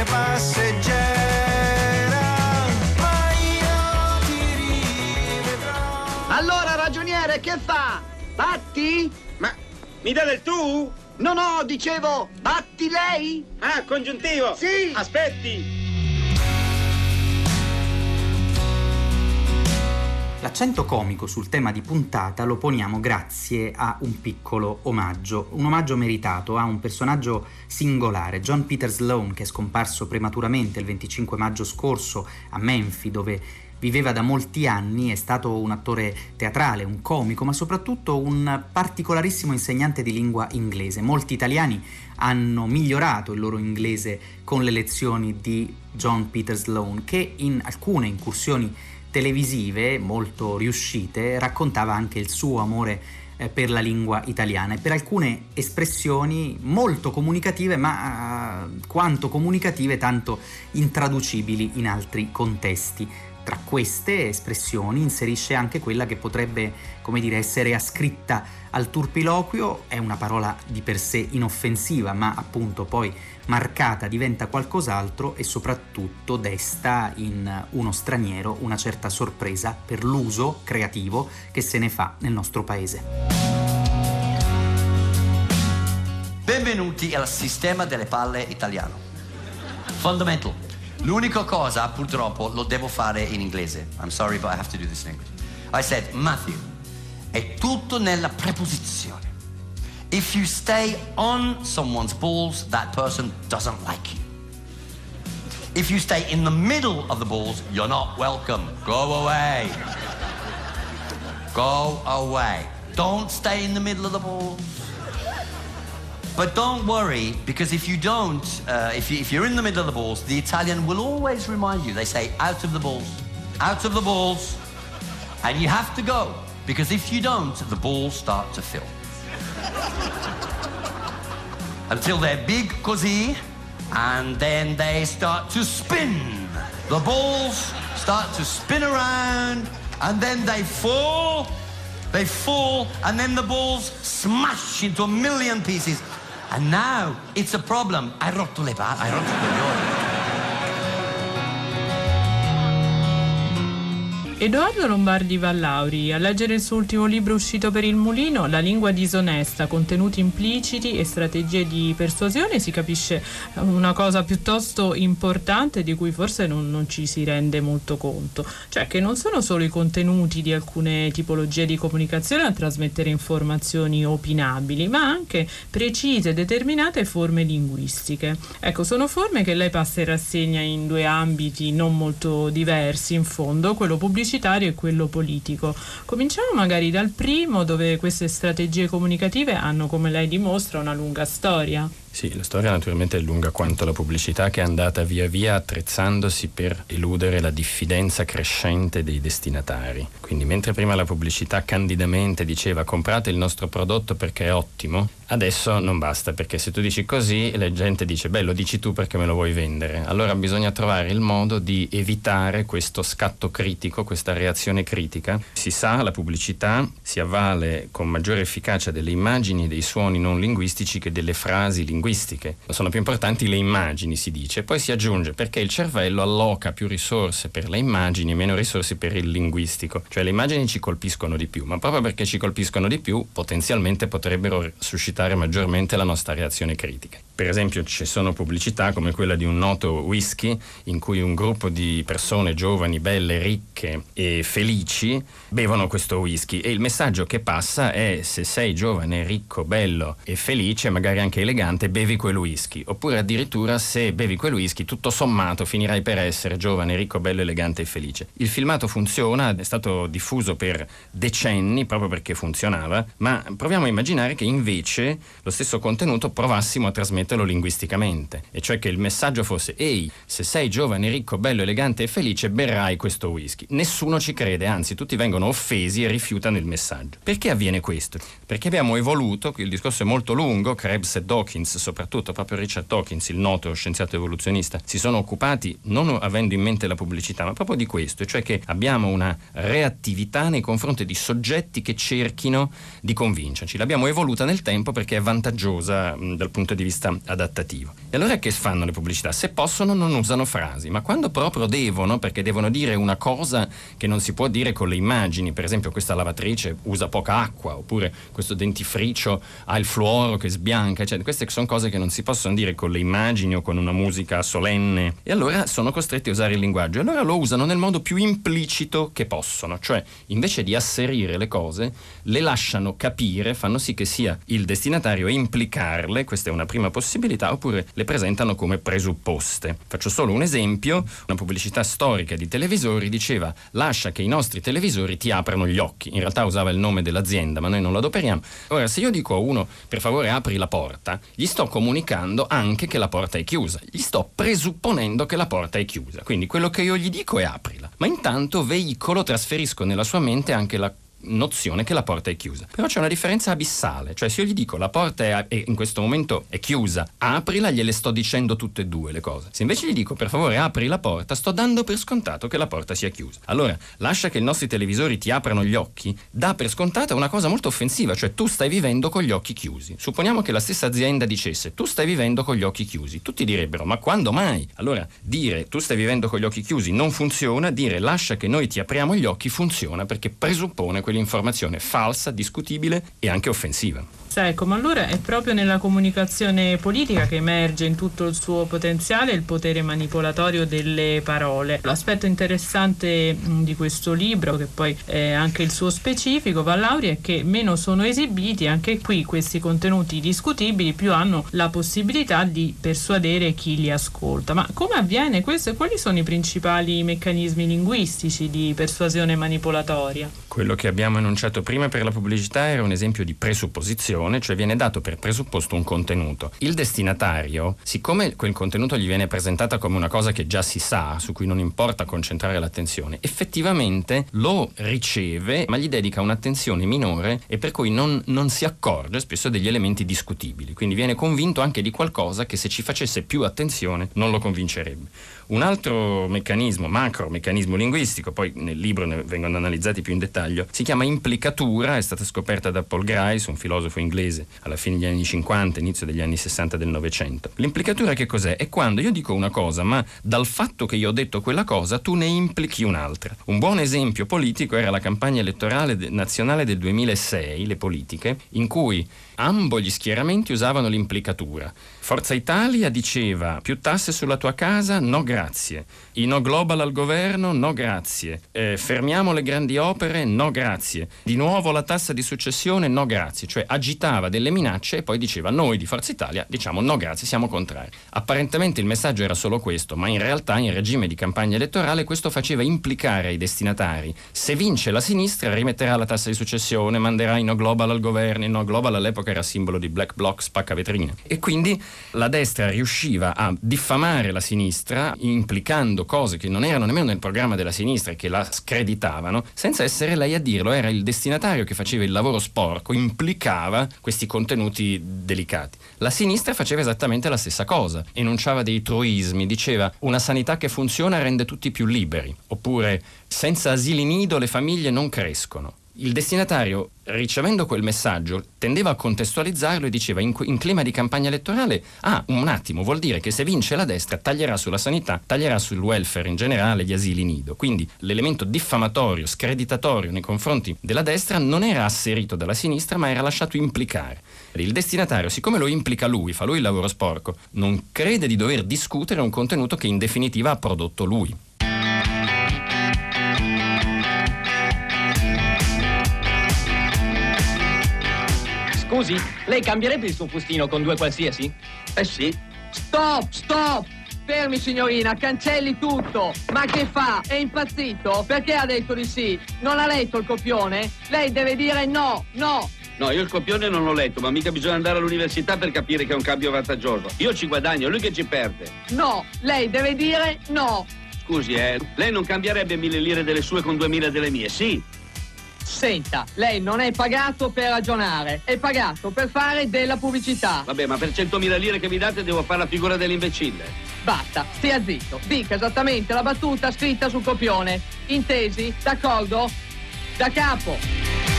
S13: passeggera? Ma io ti rivedrò.
S3: Allora, ragioniere, che fa? Batti?
S1: Ma mi dà del tu?
S3: No, no, dicevo, batti lei?
S1: Ah, congiuntivo?
S3: Sì.
S1: Aspetti.
S2: L'accento comico sul tema di puntata lo poniamo grazie a un piccolo omaggio, un omaggio meritato a un personaggio singolare, John Peter Sloan, che è scomparso prematuramente il 25 maggio scorso a Menfi, dove viveva da molti anni, è stato un attore teatrale, un comico, ma soprattutto un particolarissimo insegnante di lingua inglese. Molti italiani hanno migliorato il loro inglese con le lezioni di John Peter Sloan, che in alcune incursioni televisive molto riuscite raccontava anche il suo amore eh, per la lingua italiana e per alcune espressioni molto comunicative ma eh, quanto comunicative tanto intraducibili in altri contesti. Tra queste espressioni inserisce anche quella che potrebbe, come dire, essere ascritta al turpiloquio, è una parola di per sé inoffensiva, ma appunto poi marcata diventa qualcos'altro e soprattutto desta in uno straniero una certa sorpresa per l'uso creativo che se ne fa nel nostro paese.
S15: Benvenuti al sistema delle palle italiano. Fundamental. L'unica cosa, purtroppo, lo devo fare in inglese. I'm sorry, but I have to do this in English. I said, Matthew, è tutto nella preposizione. If you stay on someone's balls, that person doesn't like you. If you stay in the middle of the balls, you're not welcome. Go away. Go away. Don't stay in the middle of the balls. But don't worry, because if you don't, uh, if, you, if you're in the middle of the balls, the Italian will always remind you. They say, out of the balls, out of the balls. And you have to go, because if you don't, the balls start to fill. [LAUGHS] Until they're big così, and then they start to spin. The balls start to spin around, and then they fall, they fall, and then the balls smash into a million pieces. And now it's a problem. Hai rotto le palle, hai rotto i coglioni.
S16: Edoardo Lombardi Vallauri, a leggere il suo ultimo libro uscito per il mulino, La lingua disonesta, contenuti impliciti e strategie di persuasione, si capisce una cosa piuttosto importante di cui forse non, non, ci si rende molto conto, cioè che non sono solo i contenuti di alcune tipologie di comunicazione a trasmettere informazioni opinabili, ma anche precise, determinate forme linguistiche. Ecco, sono forme che lei passa in rassegna in due ambiti non molto diversi, in fondo, quello pubblicitario pubblicitario e quello politico. Cominciamo magari dal primo dove queste strategie comunicative hanno, come lei dimostra, una lunga storia.
S17: Sì, la storia naturalmente è lunga quanto la pubblicità che è andata via via attrezzandosi per eludere la diffidenza crescente dei destinatari. Quindi mentre prima la pubblicità candidamente diceva comprate il nostro prodotto perché è ottimo, adesso non basta perché se tu dici così la gente dice beh lo dici tu perché me lo vuoi vendere. Allora bisogna trovare il modo di evitare questo scatto critico, questa reazione critica. Si sa, la pubblicità si avvale con maggiore efficacia delle immagini e dei suoni non linguistici che delle frasi linguistiche linguistiche. Sono più importanti le immagini, si dice. Poi si aggiunge perché il cervello alloca più risorse per le immagini e meno risorse per il linguistico. Cioè le immagini ci colpiscono di più, ma proprio perché ci colpiscono di più, potenzialmente potrebbero suscitare maggiormente la nostra reazione critica. Per esempio ci sono pubblicità come quella di un noto whisky in cui un gruppo di persone giovani, belle, ricche e felici bevono questo whisky e il messaggio che passa è se sei giovane, ricco, bello e felice, magari anche elegante, bevi quel whisky. Oppure addirittura se bevi quel whisky tutto sommato finirai per essere giovane, ricco, bello, elegante e felice. Il filmato funziona, è stato diffuso per decenni proprio perché funzionava, ma proviamo a immaginare che invece lo stesso contenuto provassimo a trasmettere trasmetterlo linguisticamente, e cioè che il messaggio fosse ehi, se sei giovane, ricco, bello, elegante e felice, berrai questo whisky. Nessuno ci crede, anzi tutti vengono offesi e rifiutano il messaggio. Perché avviene questo? Perché abbiamo evoluto, il discorso è molto lungo, Krebs e Dawkins, soprattutto proprio Richard Dawkins, il noto scienziato evoluzionista, si sono occupati non avendo in mente la pubblicità, ma proprio di questo, cioè che abbiamo una reattività nei confronti di soggetti che cerchino di convincerci. L'abbiamo evoluta nel tempo perché è vantaggiosa dal punto di vista adattativo. E allora che fanno le pubblicità? Se possono non usano frasi, ma quando proprio devono, perché devono dire una cosa che non si può dire con le immagini, per esempio questa lavatrice usa poca acqua, oppure questo dentifricio ha il fluoro che sbianca, cioè queste sono cose che non si possono dire con le immagini o con una musica solenne, e allora sono costretti a usare il linguaggio, e allora lo usano nel modo più implicito che possono, cioè invece di asserire le cose, le lasciano capire, fanno sì che sia il destinatario a implicarle, questa è una prima possibilità, possibilità oppure le presentano come presupposte. Faccio solo un esempio, una pubblicità storica di televisori diceva lascia che i nostri televisori ti aprano gli occhi, in realtà usava il nome dell'azienda ma noi non lo adoperiamo. Ora se io dico a uno per favore apri la porta, gli sto comunicando anche che la porta è chiusa, gli sto presupponendo che la porta è chiusa, quindi quello che io gli dico è aprila, ma intanto veicolo, trasferisco nella sua mente anche la nozione che la porta è chiusa. Però c'è una differenza abissale, cioè se io gli dico la porta è, è, in questo momento è chiusa, aprila, gliele sto dicendo tutte e due le cose. Se invece gli dico per favore apri la porta, sto dando per scontato che la porta sia chiusa. Allora, lascia che i nostri televisori ti aprano gli occhi, dà per scontata una cosa molto offensiva, cioè tu stai vivendo con gli occhi chiusi. Supponiamo che la stessa azienda dicesse tu stai vivendo con gli occhi chiusi. Tutti direbbero ma quando mai? Allora, dire tu stai vivendo con gli occhi chiusi non funziona, dire lascia che noi ti apriamo gli occhi funziona perché presuppone quel quell'informazione falsa, discutibile e anche offensiva.
S16: Ecco, ma allora è proprio nella comunicazione politica che emerge in tutto il suo potenziale il potere manipolatorio delle parole. L'aspetto interessante di questo libro, che poi è anche il suo specifico, Vallauri, è che meno sono esibiti, anche qui questi contenuti discutibili, più hanno la possibilità di persuadere chi li ascolta. Ma come avviene questo e quali sono i principali meccanismi linguistici di persuasione manipolatoria?
S17: Quello che abbiamo enunciato prima per la pubblicità era un esempio di presupposizione informazione, cioè viene dato per presupposto un contenuto. Il destinatario, siccome quel contenuto gli viene presentato come una cosa che già si sa, su cui non importa concentrare l'attenzione, effettivamente lo riceve, ma gli dedica un'attenzione minore e per cui non, non si accorge spesso degli elementi discutibili. Quindi viene convinto anche di qualcosa che se ci facesse più attenzione non lo convincerebbe. Un altro meccanismo, macro meccanismo linguistico, poi nel libro ne vengono analizzati più in dettaglio, si chiama implicatura, è stata scoperta da Paul Grice, un filosofo inglese, alla fine degli anni 50, inizio degli anni 60 del Novecento. L'implicatura che cos'è? È quando io dico una cosa, ma dal fatto che io ho detto quella cosa, tu ne implichi un'altra. Un buon esempio politico era la campagna elettorale nazionale del 2006, le politiche, in cui Ambo gli schieramenti usavano l'implicatura. Forza Italia diceva più tasse sulla tua casa? No grazie. I no global al governo? No grazie. Eh, fermiamo le grandi opere? No grazie. Di nuovo la tassa di successione? No grazie. Cioè agitava delle minacce e poi diceva noi di Forza Italia diciamo no grazie, siamo contrari. Apparentemente il messaggio era solo questo, ma in realtà in regime di campagna elettorale questo faceva implicare ai destinatari se vince la sinistra rimetterà la tassa di successione, manderà i no global al governo, i no global all'epoca che era simbolo di black bloc spacca vetrine. E quindi la destra riusciva a diffamare la sinistra implicando cose che non erano nemmeno nel programma della sinistra e che la screditavano, senza essere lei a dirlo, era il destinatario che faceva il lavoro sporco, implicava questi contenuti delicati. La sinistra faceva esattamente la stessa cosa, enunciava dei truismi, diceva una sanità che funziona rende tutti più liberi, oppure senza asili nido le famiglie non crescono. Il destinatario, ricevendo quel messaggio, tendeva a contestualizzarlo e diceva in, in, clima di campagna elettorale, ah, un attimo, vuol dire che se vince la destra taglierà sulla sanità, taglierà sul welfare in generale, gli asili nido. Quindi l'elemento diffamatorio, screditatorio nei confronti della destra non era asserito dalla sinistra, ma era lasciato implicare. Il destinatario, siccome lo implica lui, fa lui il lavoro sporco, non crede di dover discutere un contenuto che in definitiva ha prodotto lui.
S18: Scusi, lei cambierebbe il suo fustino con due qualsiasi?
S3: Eh sì.
S18: Stop, stop! Fermi signorina, cancelli tutto! Ma che fa? È impazzito? Perché ha detto di sì? Non ha letto il copione? Lei deve dire no, no!
S3: No, io il copione non l'ho letto, ma mica bisogna andare all'università per capire che è un cambio vantaggioso. Io ci guadagno, lui che ci perde.
S18: No, lei deve dire no!
S3: Scusi, eh, lei non cambierebbe mille lire delle sue con duemila delle mie, sì?
S18: Senta, lei non è pagato per ragionare, è pagato per fare della pubblicità.
S3: Vabbè, ma per 100.000 lire che mi date devo fare la figura dell'imbecille.
S18: Basta, stia zitto. Dica esattamente la battuta scritta sul copione. Intesi? D'accordo? Da capo.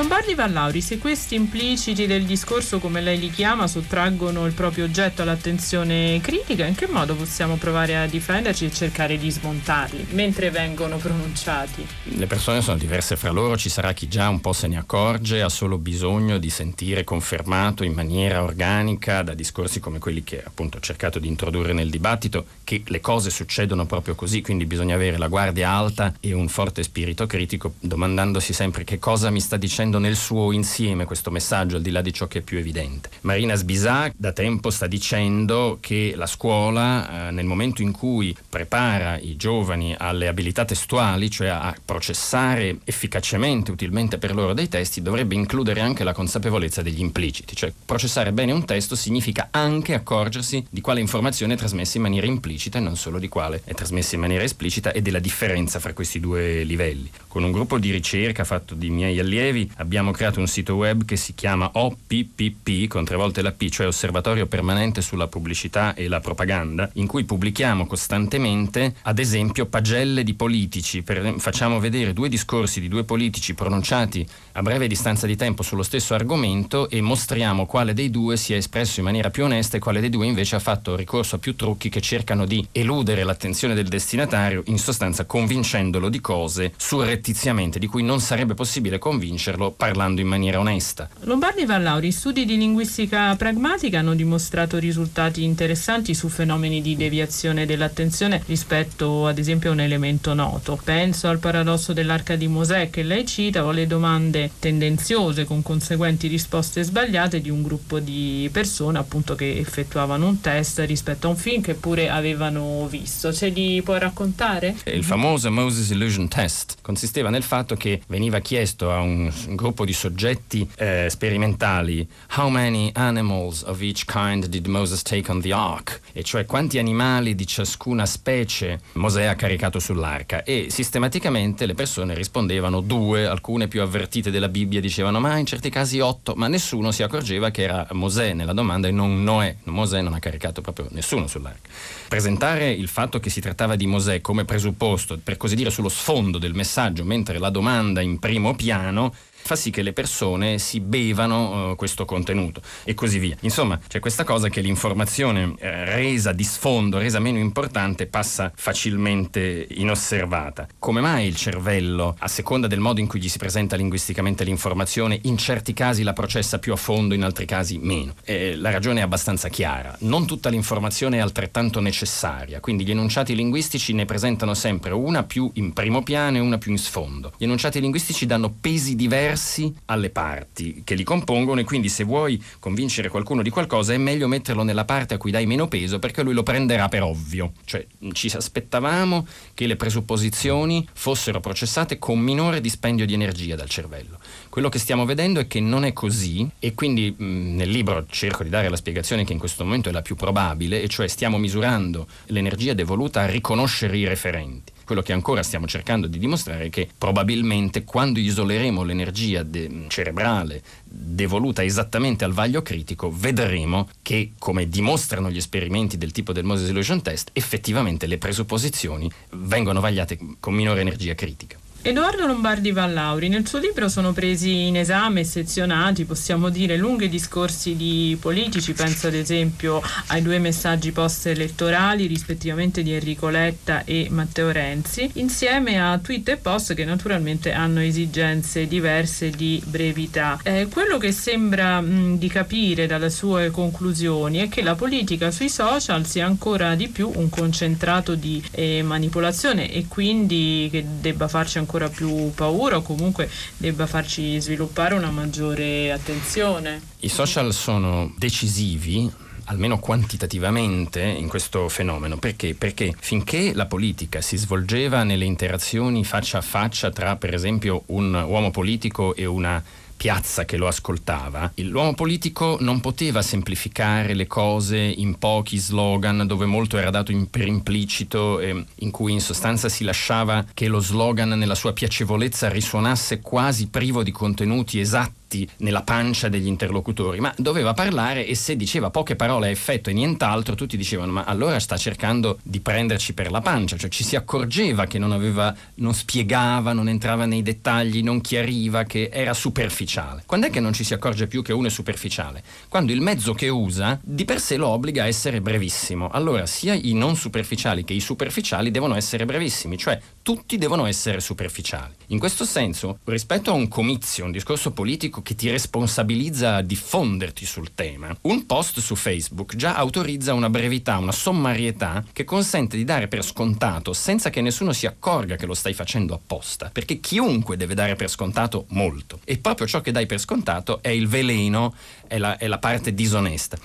S16: Lombardi Vallauri, se questi impliciti del discorso, come lei li chiama, sottraggono il proprio oggetto all'attenzione critica, in che modo possiamo provare a difenderci e cercare di smontarli mentre vengono pronunciati?
S17: Le persone sono diverse fra loro, ci sarà chi già un po' se ne accorge, ha solo bisogno di sentire confermato in maniera organica da discorsi come quelli che appunto ho cercato di introdurre nel dibattito, che le cose succedono proprio così, quindi bisogna avere la guardia alta e un forte spirito critico, domandandosi sempre che cosa mi sta dicendo dicendo nel suo insieme questo messaggio, al di là di ciò che è più evidente. Marina Sbisac da tempo sta dicendo che la scuola, eh, nel momento in cui prepara i giovani alle abilità testuali, cioè a processare efficacemente, utilmente per loro dei testi, dovrebbe includere anche la consapevolezza degli impliciti. Cioè processare bene un testo significa anche accorgersi di quale informazione è trasmessa in maniera implicita e non solo di quale è trasmessa in maniera esplicita e della differenza fra questi due livelli. Con un gruppo di ricerca fatto di miei allievi abbiamo creato un sito web che si chiama OPPP, con tre volte la P, cioè Osservatorio Permanente sulla Pubblicità e la Propaganda, in cui pubblichiamo costantemente, ad esempio, pagelle di politici. Per, facciamo vedere due discorsi di due politici pronunciati a breve distanza di tempo sullo stesso argomento e mostriamo quale dei due si è espresso in maniera più onesta e quale dei due invece ha fatto ricorso a più trucchi che cercano di eludere l'attenzione del destinatario, in sostanza convincendolo di cose surrettiziamente di cui non sarebbe possibile convincerlo farlo parlando in maniera onesta.
S16: Lombardi Vallauri, studi di linguistica pragmatica hanno dimostrato risultati interessanti su fenomeni di deviazione dell'attenzione rispetto ad esempio a un elemento noto. Penso al paradosso dell'arca di Mosè che lei cita o alle domande tendenziose con conseguenti risposte sbagliate di un gruppo di persone appunto che effettuavano un test rispetto a un film che pure avevano visto. Ce li può raccontare?
S17: Il famoso Moses Illusion Test consisteva nel fatto che veniva chiesto a un gruppo di soggetti eh, sperimentali How many animals of each kind did Moses take on the ark? E cioè quanti animali di ciascuna specie Mosè ha caricato sull'arca e sistematicamente le persone rispondevano due, alcune più avvertite della Bibbia dicevano ma in certi casi otto, ma nessuno si accorgeva che era Mosè nella domanda e non Noè. Mosè non ha caricato proprio nessuno sull'arca. Presentare il fatto che si trattava di Mosè come presupposto, per così dire sullo sfondo del messaggio, mentre la domanda in primo piano fa sì che le persone si bevano uh, questo contenuto e così via. Insomma, c'è questa cosa che l'informazione eh, resa di sfondo, resa meno importante, passa facilmente inosservata. Come mai il cervello, a seconda del modo in cui gli si presenta linguisticamente l'informazione, in certi casi la processa più a fondo, in altri casi meno? Eh, la ragione è abbastanza chiara. Non tutta l'informazione è altrettanto necessaria, quindi gli enunciati linguistici ne presentano sempre una più in primo piano e una più in sfondo. Gli enunciati linguistici danno pesi diversi diversi alle parti che li compongono e quindi se vuoi convincere qualcuno di qualcosa è meglio metterlo nella parte a cui dai meno peso perché lui lo prenderà per ovvio. Cioè ci aspettavamo che le presupposizioni fossero processate con minore dispendio di energia dal cervello. Quello che stiamo vedendo è che non è così e quindi mh, nel libro cerco di dare la spiegazione che in questo momento è la più probabile e cioè stiamo misurando l'energia devoluta a riconoscere i referenti. Quello che ancora stiamo cercando di dimostrare è che probabilmente quando isoleremo l'energia de- cerebrale devoluta esattamente al vaglio critico, vedremo che, come dimostrano gli esperimenti del tipo del Moses Illusion Test, effettivamente le presupposizioni vengono vagliate con minore energia critica.
S16: Edoardo Lombardi Vallauri, nel suo libro sono presi in esame sezionati, possiamo dire, lunghi discorsi di politici, penso ad esempio ai due messaggi post-elettorali rispettivamente di Enrico Letta e Matteo Renzi, insieme a tweet e post che naturalmente hanno esigenze diverse di brevità. Eh, quello che sembra mh, di capire dalle sue conclusioni è che la politica sui social sia ancora di più un concentrato di eh, manipolazione e quindi che debba farci ancora ancora più paura o comunque debba farci sviluppare una maggiore attenzione.
S17: I social sono decisivi almeno quantitativamente in questo fenomeno. Perché? Perché finché la politica si svolgeva nelle interazioni faccia a faccia tra, per esempio, un uomo politico e una piazza che lo ascoltava, l'uomo politico non poteva semplificare le cose in pochi slogan dove molto era dato in, per implicito, eh, in cui in sostanza si lasciava che lo slogan nella sua piacevolezza risuonasse quasi privo di contenuti esatti nella pancia degli interlocutori, ma doveva parlare e se diceva poche parole a effetto e nient'altro, tutti dicevano ma allora sta cercando di prenderci per la pancia, cioè ci si accorgeva che non aveva, non spiegava, non entrava nei dettagli, non chiariva, che era superficiale. Quando è che non ci si accorge più che uno è superficiale? Quando il mezzo che usa di per sé lo obbliga a essere brevissimo. Allora sia i non superficiali che i superficiali devono essere brevissimi, cioè tutti devono essere superficiali. In questo senso, rispetto a un comizio, un discorso politico che ti responsabilizza a diffonderti sul tema, un post su Facebook già autorizza una brevità, una sommarietà che consente di dare per scontato, senza che nessuno si accorga che lo stai facendo apposta, perché chiunque deve dare per scontato molto. E proprio ciò che dai per scontato è il veleno, è la, è la parte disonesta.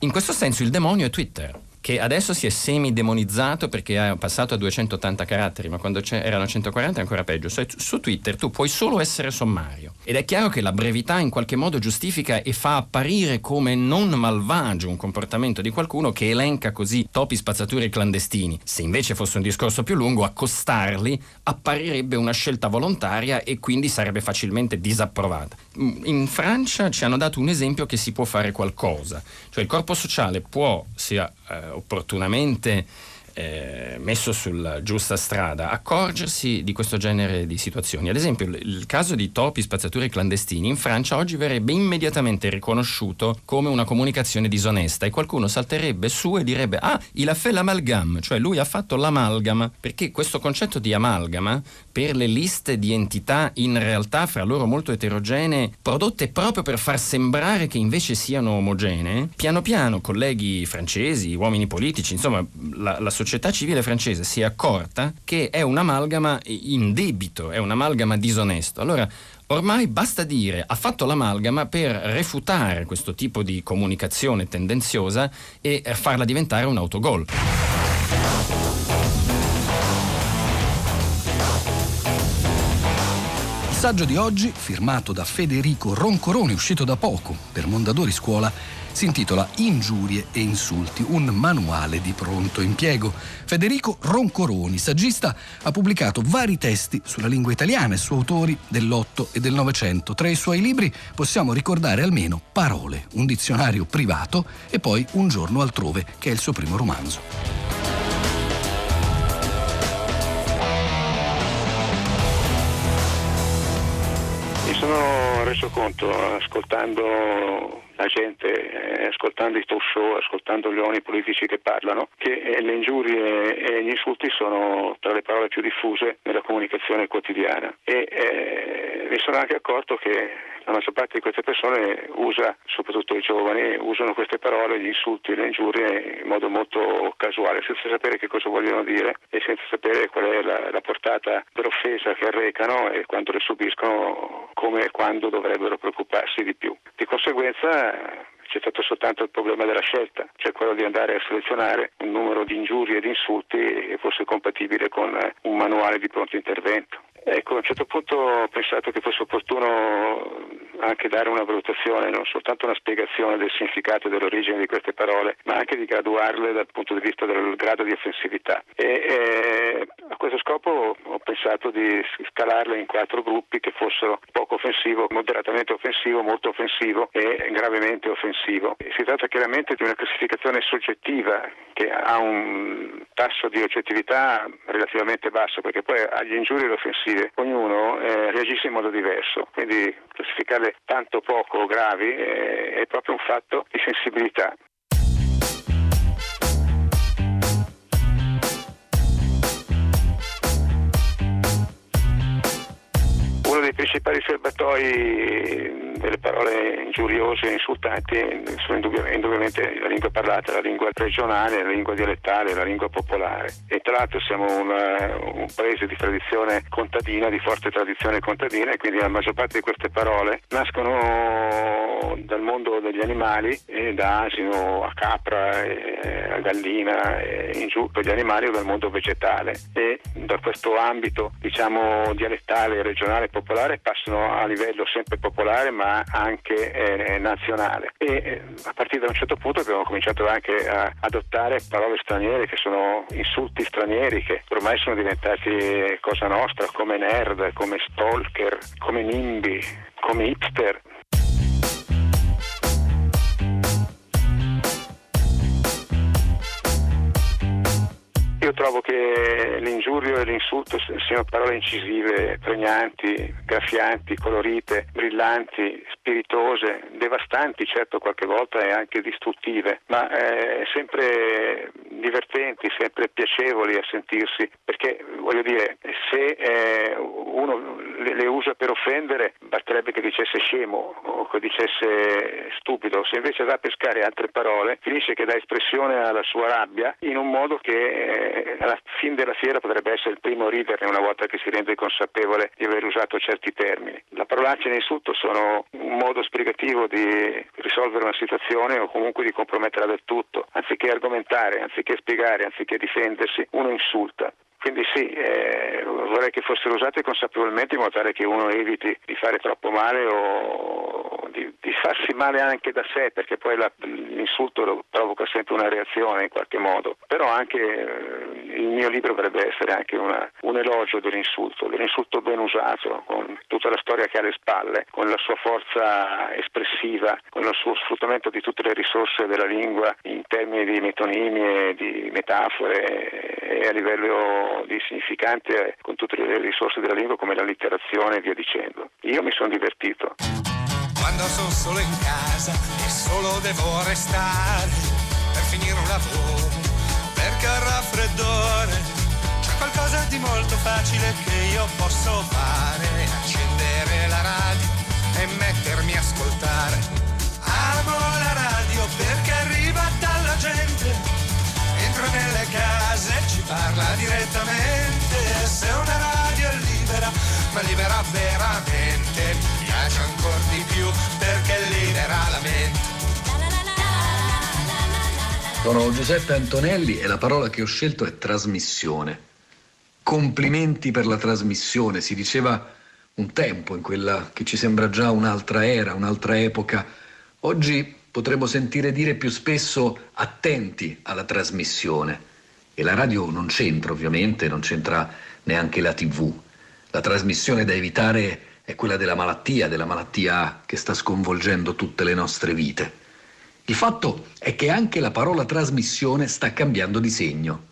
S17: In questo senso il demonio è Twitter che adesso si è semi-demonizzato perché è passato a 280 caratteri, ma quando erano 140 è ancora peggio. Su, su Twitter tu puoi solo essere sommario. Ed è chiaro che la brevità in qualche modo giustifica e fa apparire come non malvagio un comportamento di qualcuno che elenca così topi spazzature clandestini. Se invece fosse un discorso più lungo, accostarli apparirebbe una scelta volontaria e quindi sarebbe facilmente disapprovata. In Francia ci hanno dato un esempio che si può fare qualcosa, cioè il corpo sociale può, sia eh, opportunamente eh, messo sulla giusta strada, accorgersi di questo genere di situazioni. Ad esempio, il, il caso di topi spazzature clandestini in Francia oggi verrebbe immediatamente riconosciuto come una comunicazione disonesta e qualcuno salterebbe su e direbbe ah, il a fait l'amalgame, cioè lui ha fatto l'amalgama, perché questo concetto di amalgama per le liste di entità in realtà fra loro molto eterogenee, prodotte proprio per far sembrare che invece siano omogenee, piano piano colleghi francesi, uomini politici, insomma la, la società civile francese si è accorta che è un'amalgama in debito, è un'amalgama disonesto. Allora Ormai basta dire ha fatto l'amalgama per refutare questo tipo di comunicazione tendenziosa e farla diventare un autogol.
S19: Saggio di oggi, firmato da Federico Roncoroni, uscito da poco per Mondadori Scuola, si intitola Ingiurie e insulti, un manuale di pronto impiego. Federico Roncoroni, saggista, ha pubblicato vari testi sulla lingua italiana e su autori dell'Otto e del Novecento. Tra i suoi libri possiamo ricordare almeno Parole, un dizionario privato e poi Un giorno altrove, che è il suo primo romanzo.
S20: Reso conto ascoltando la gente, eh, ascoltando i talk show, ascoltando gli uomini politici che parlano, che eh, le ingiurie e gli insulti sono tra le parole più diffuse nella comunicazione quotidiana. E eh, mi sono anche accorto che la maggior parte di queste persone usa, soprattutto i giovani, usano queste parole, gli insulti le ingiurie in modo molto casuale, senza sapere che cosa vogliono dire e senza sapere qual è la, la portata dell'offesa che arrecano e quando le subiscono, come e quando dovrebbero preoccuparsi di più. Di conseguenza c'è stato soltanto il problema della scelta, cioè quello di andare a selezionare un numero di ingiurie e di insulti che fosse compatibile con un manuale di pronto intervento. Ecco, a un certo punto ho pensato che fosse opportuno anche dare una valutazione, non soltanto una spiegazione del significato e dell'origine di queste parole, ma anche di graduarle dal punto di vista del grado di offensività. E, eh, A questo scopo ho pensato di scalarle in quattro gruppi che fossero poco offensivo, moderatamente offensivo, molto offensivo e gravemente offensivo. Si tratta chiaramente di una classificazione soggettiva che ha un tasso di oggettività relativamente basso perché poi agli ingiuri e offensive ognuno eh, reagisce in modo diverso, quindi classificarle tanto poco gravi eh, è proprio un fatto di sensibilità. Dei principali serbatoi delle parole ingiuriose insultanti sono indubbiamente la lingua parlata, la lingua regionale, la lingua dialettale, la lingua popolare. E tra l'altro siamo una, un paese di tradizione contadina, di forte tradizione contadina e quindi la maggior parte di queste parole nascono dal mondo degli animali, da asino a capra, a gallina, in giù per gli animali o dal mondo vegetale. E da questo ambito diciamo dialettale, regionale, popolare passano a livello sempre popolare ma anche eh, nazionale e eh, a partire da un certo punto abbiamo cominciato anche a adottare parole straniere che sono insulti stranieri che ormai sono diventati cosa nostra come nerd, come stalker, come nimbi, come hipster. Io trovo che l'ingiurio e l'insulto siano parole incisive, pregnanti, graffianti, colorite, brillanti, spiritose, devastanti certo qualche volta e anche distruttive, ma eh, sempre divertenti, sempre piacevoli a sentirsi, perché voglio dire, se eh, uno le, le, usa per offendere basterebbe che dicesse scemo o che dicesse stupido, se invece va a pescare altre parole finisce che dà espressione alla sua rabbia in un modo che eh, alla fine della fiera potrebbe essere il primo a riderne una volta che si rende consapevole di aver usato certi termini. La parolaccia e l'insulto sono un modo spiegativo di risolvere una situazione o comunque di comprometterla del tutto, anziché argomentare, anziché spiegare, anziché difendersi, uno insulta. Quindi sì, eh, vorrei che fossero usate consapevolmente in modo tale che uno eviti di fare troppo male o di, di farsi male anche da sé, perché poi la, l'insulto provoca sempre una reazione in qualche modo. Però anche eh, il mio libro dovrebbe essere anche una, un elogio dell'insulto, dell'insulto ben usato, con tutta la storia che ha alle spalle, con la sua forza espressiva, con il suo sfruttamento di tutte le risorse della lingua in termini di metonimie, di metafore e a livello di significante con tutte le risorse della lingua come la letterazione e via dicendo. Io mi sono divertito.
S13: Quando sono solo in casa e solo devo restare per finire un lavoro, perché il raffreddore c'è qualcosa di molto facile che io posso fare, accendere la radio e mettermi a ascoltare. Parla direttamente. Se una radio è libera, ma libera veramente, mi piace ancora di più perché libera la mente.
S19: Sono Giuseppe Antonelli e la parola che ho scelto è trasmissione. Complimenti per la trasmissione, si diceva un tempo in quella che ci sembra già un'altra era, un'altra epoca. Oggi potremmo sentire dire più spesso attenti alla trasmissione. E la radio non c'entra ovviamente, non c'entra neanche la tv. La trasmissione da evitare è quella della malattia, della malattia che sta sconvolgendo tutte le nostre vite. Il fatto è che anche la parola trasmissione sta cambiando di segno,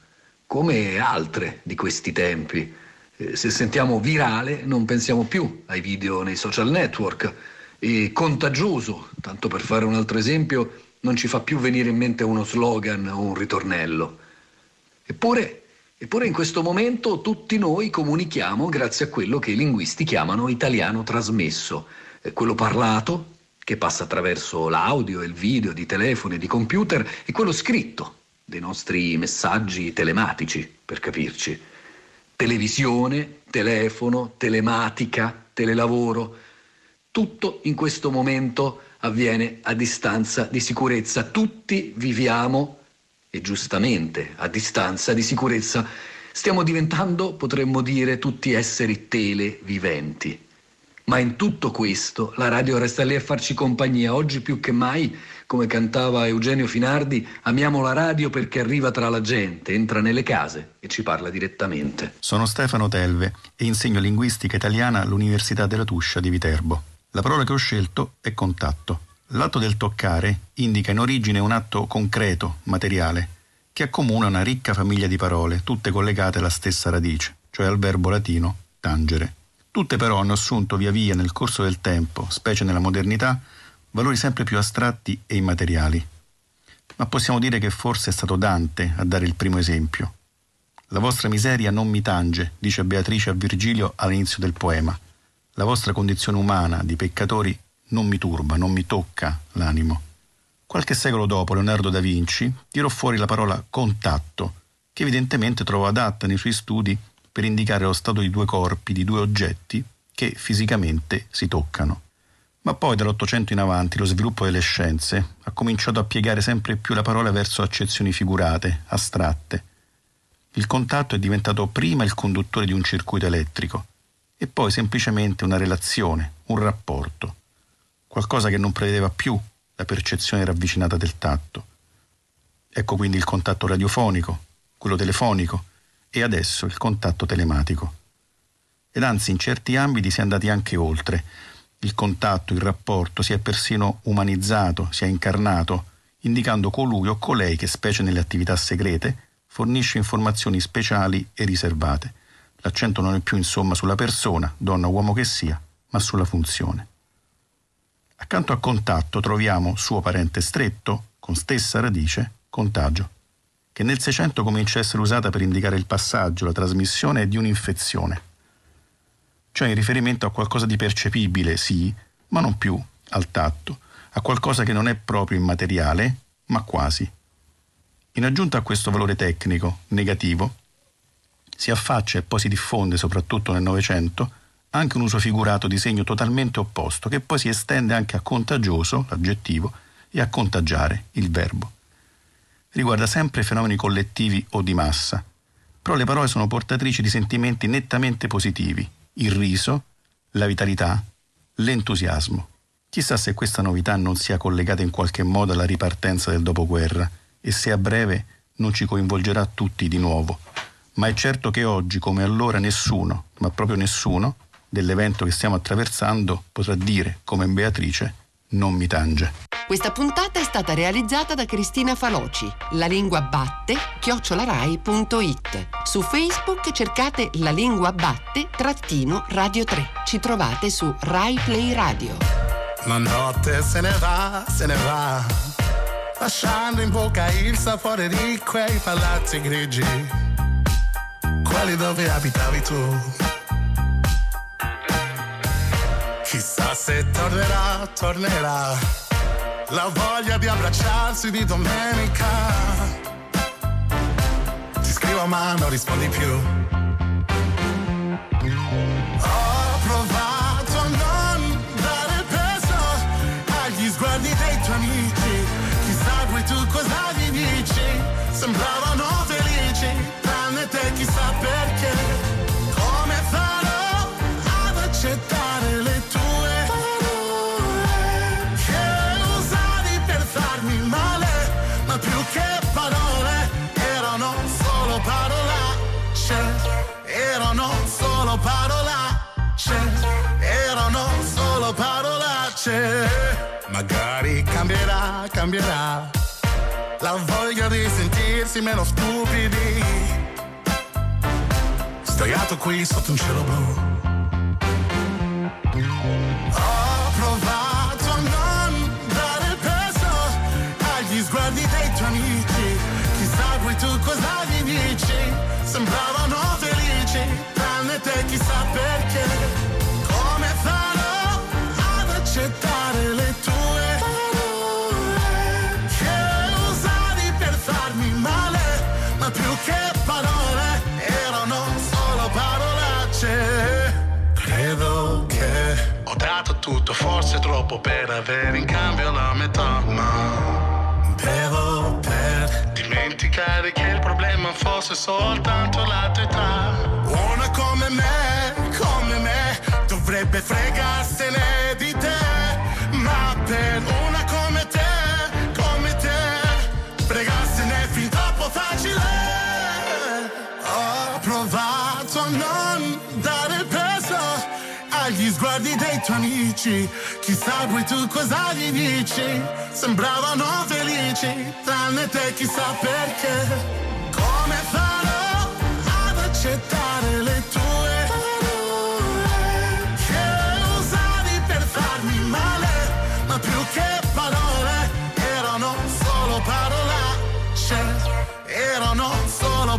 S19: come altre di questi tempi. Eh, se sentiamo virale non pensiamo più ai video nei social network, e contagioso, tanto per fare un altro esempio, non ci fa più venire in mente uno slogan o un ritornello. Eppure, eppure in questo momento tutti noi comunichiamo grazie a quello che i linguisti chiamano italiano trasmesso, quello parlato che passa attraverso l'audio e il video di telefoni e di computer e quello scritto dei nostri messaggi telematici, per capirci. Televisione, telefono, telematica, telelavoro tutto in questo momento avviene a distanza di sicurezza. Tutti viviamo, e giustamente, a distanza di sicurezza. Stiamo diventando, potremmo dire, tutti esseri televiventi. Ma in tutto questo la radio resta lì a farci compagnia, oggi più che mai, come cantava Eugenio Finardi, amiamo la radio perché arriva tra la gente, entra nelle case e ci parla direttamente.
S21: Sono Stefano Telve e insegno linguistica italiana all'Università della Tuscia di Viterbo. La parola che ho scelto è contatto. L'atto del toccare indica in origine un atto concreto, materiale, che accomuna una ricca famiglia di parole, tutte collegate alla stessa radice, cioè al verbo latino tangere. Tutte però hanno assunto via via nel corso del tempo, specie nella modernità, valori sempre più astratti e immateriali. Ma possiamo dire che forse è stato Dante a dare il primo esempio. La vostra miseria non mi tange, dice Beatrice a Virgilio all'inizio del poema. La vostra condizione umana di peccatori non mi turba, non mi tocca l'animo. Qualche secolo dopo Leonardo da Vinci tirò fuori la parola contatto, che evidentemente trovò adatta nei suoi studi per indicare lo stato di due corpi, di due oggetti che fisicamente si toccano. Ma poi dall'Ottocento in avanti lo sviluppo delle scienze ha cominciato a piegare sempre più la parola verso accezioni figurate, astratte. Il contatto è diventato prima il conduttore di un circuito elettrico e poi semplicemente una relazione, un rapporto, qualcosa che non prevedeva più la percezione ravvicinata del tatto. Ecco quindi il contatto radiofonico, quello telefonico, e adesso il contatto telematico. Ed anzi in certi ambiti si è andati anche oltre. Il contatto, il rapporto si è persino umanizzato, si è incarnato, indicando colui o colei che, specie nelle attività segrete, fornisce informazioni speciali e riservate. L'accento non è più insomma sulla persona, donna o uomo che sia, ma sulla funzione. Accanto a contatto troviamo suo parente stretto, con stessa radice, contagio che nel Seicento comincia a essere usata per indicare il passaggio, la trasmissione di un'infezione. Cioè in riferimento a qualcosa di percepibile, sì, ma non più al tatto, a qualcosa che non è proprio immateriale, ma quasi. In aggiunta a questo valore tecnico, negativo, si affaccia e poi si diffonde, soprattutto nel Novecento, anche un uso figurato di segno totalmente opposto, che poi si estende anche a contagioso, l'aggettivo, e a contagiare, il verbo riguarda sempre fenomeni collettivi o di massa, però le parole sono portatrici di sentimenti nettamente positivi, il riso, la vitalità, l'entusiasmo. Chissà se questa novità non sia collegata in qualche modo alla ripartenza del dopoguerra e se a breve non ci coinvolgerà tutti di nuovo. Ma è certo che oggi, come allora, nessuno, ma proprio nessuno, dell'evento che stiamo attraversando potrà dire, come Beatrice, non mi tange.
S22: Questa puntata è stata realizzata da Cristina Faloci. La lingua batte chiocciolarai.it. Su Facebook cercate La lingua batte trattino Radio 3. Ci trovate su Rai Play Radio.
S23: La notte se ne va, se ne va, lasciando in bocca il sapore di quei palazzi grigi, quelli dove abitavi tu. Chissà se tornerà, tornerà la voglia di abbracciarsi di domenica. Ti scrivo ma non rispondi più. Cambierà, la voglia di sentirsi meno stupidi. Sdraiato qui sotto un cielo blu. Ho provato a non dare peso agli sguardi dei tuoi amici. Chissà poi tu cosa gli dici. Sembravano felici, tranne te chissà perché. Tutto, forse troppo per avere in cambio la metà, ma bevo per dimenticare che il problema fosse soltanto la tua età. Una come me, come me dovrebbe fregarsene di te, ma per una tuoi amici, chissà poi tu cosa gli dici, sembravano felici, tranne te chissà perché. Come farò ad accettare le tue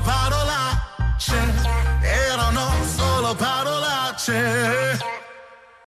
S23: parolacce, erano solo parolacce.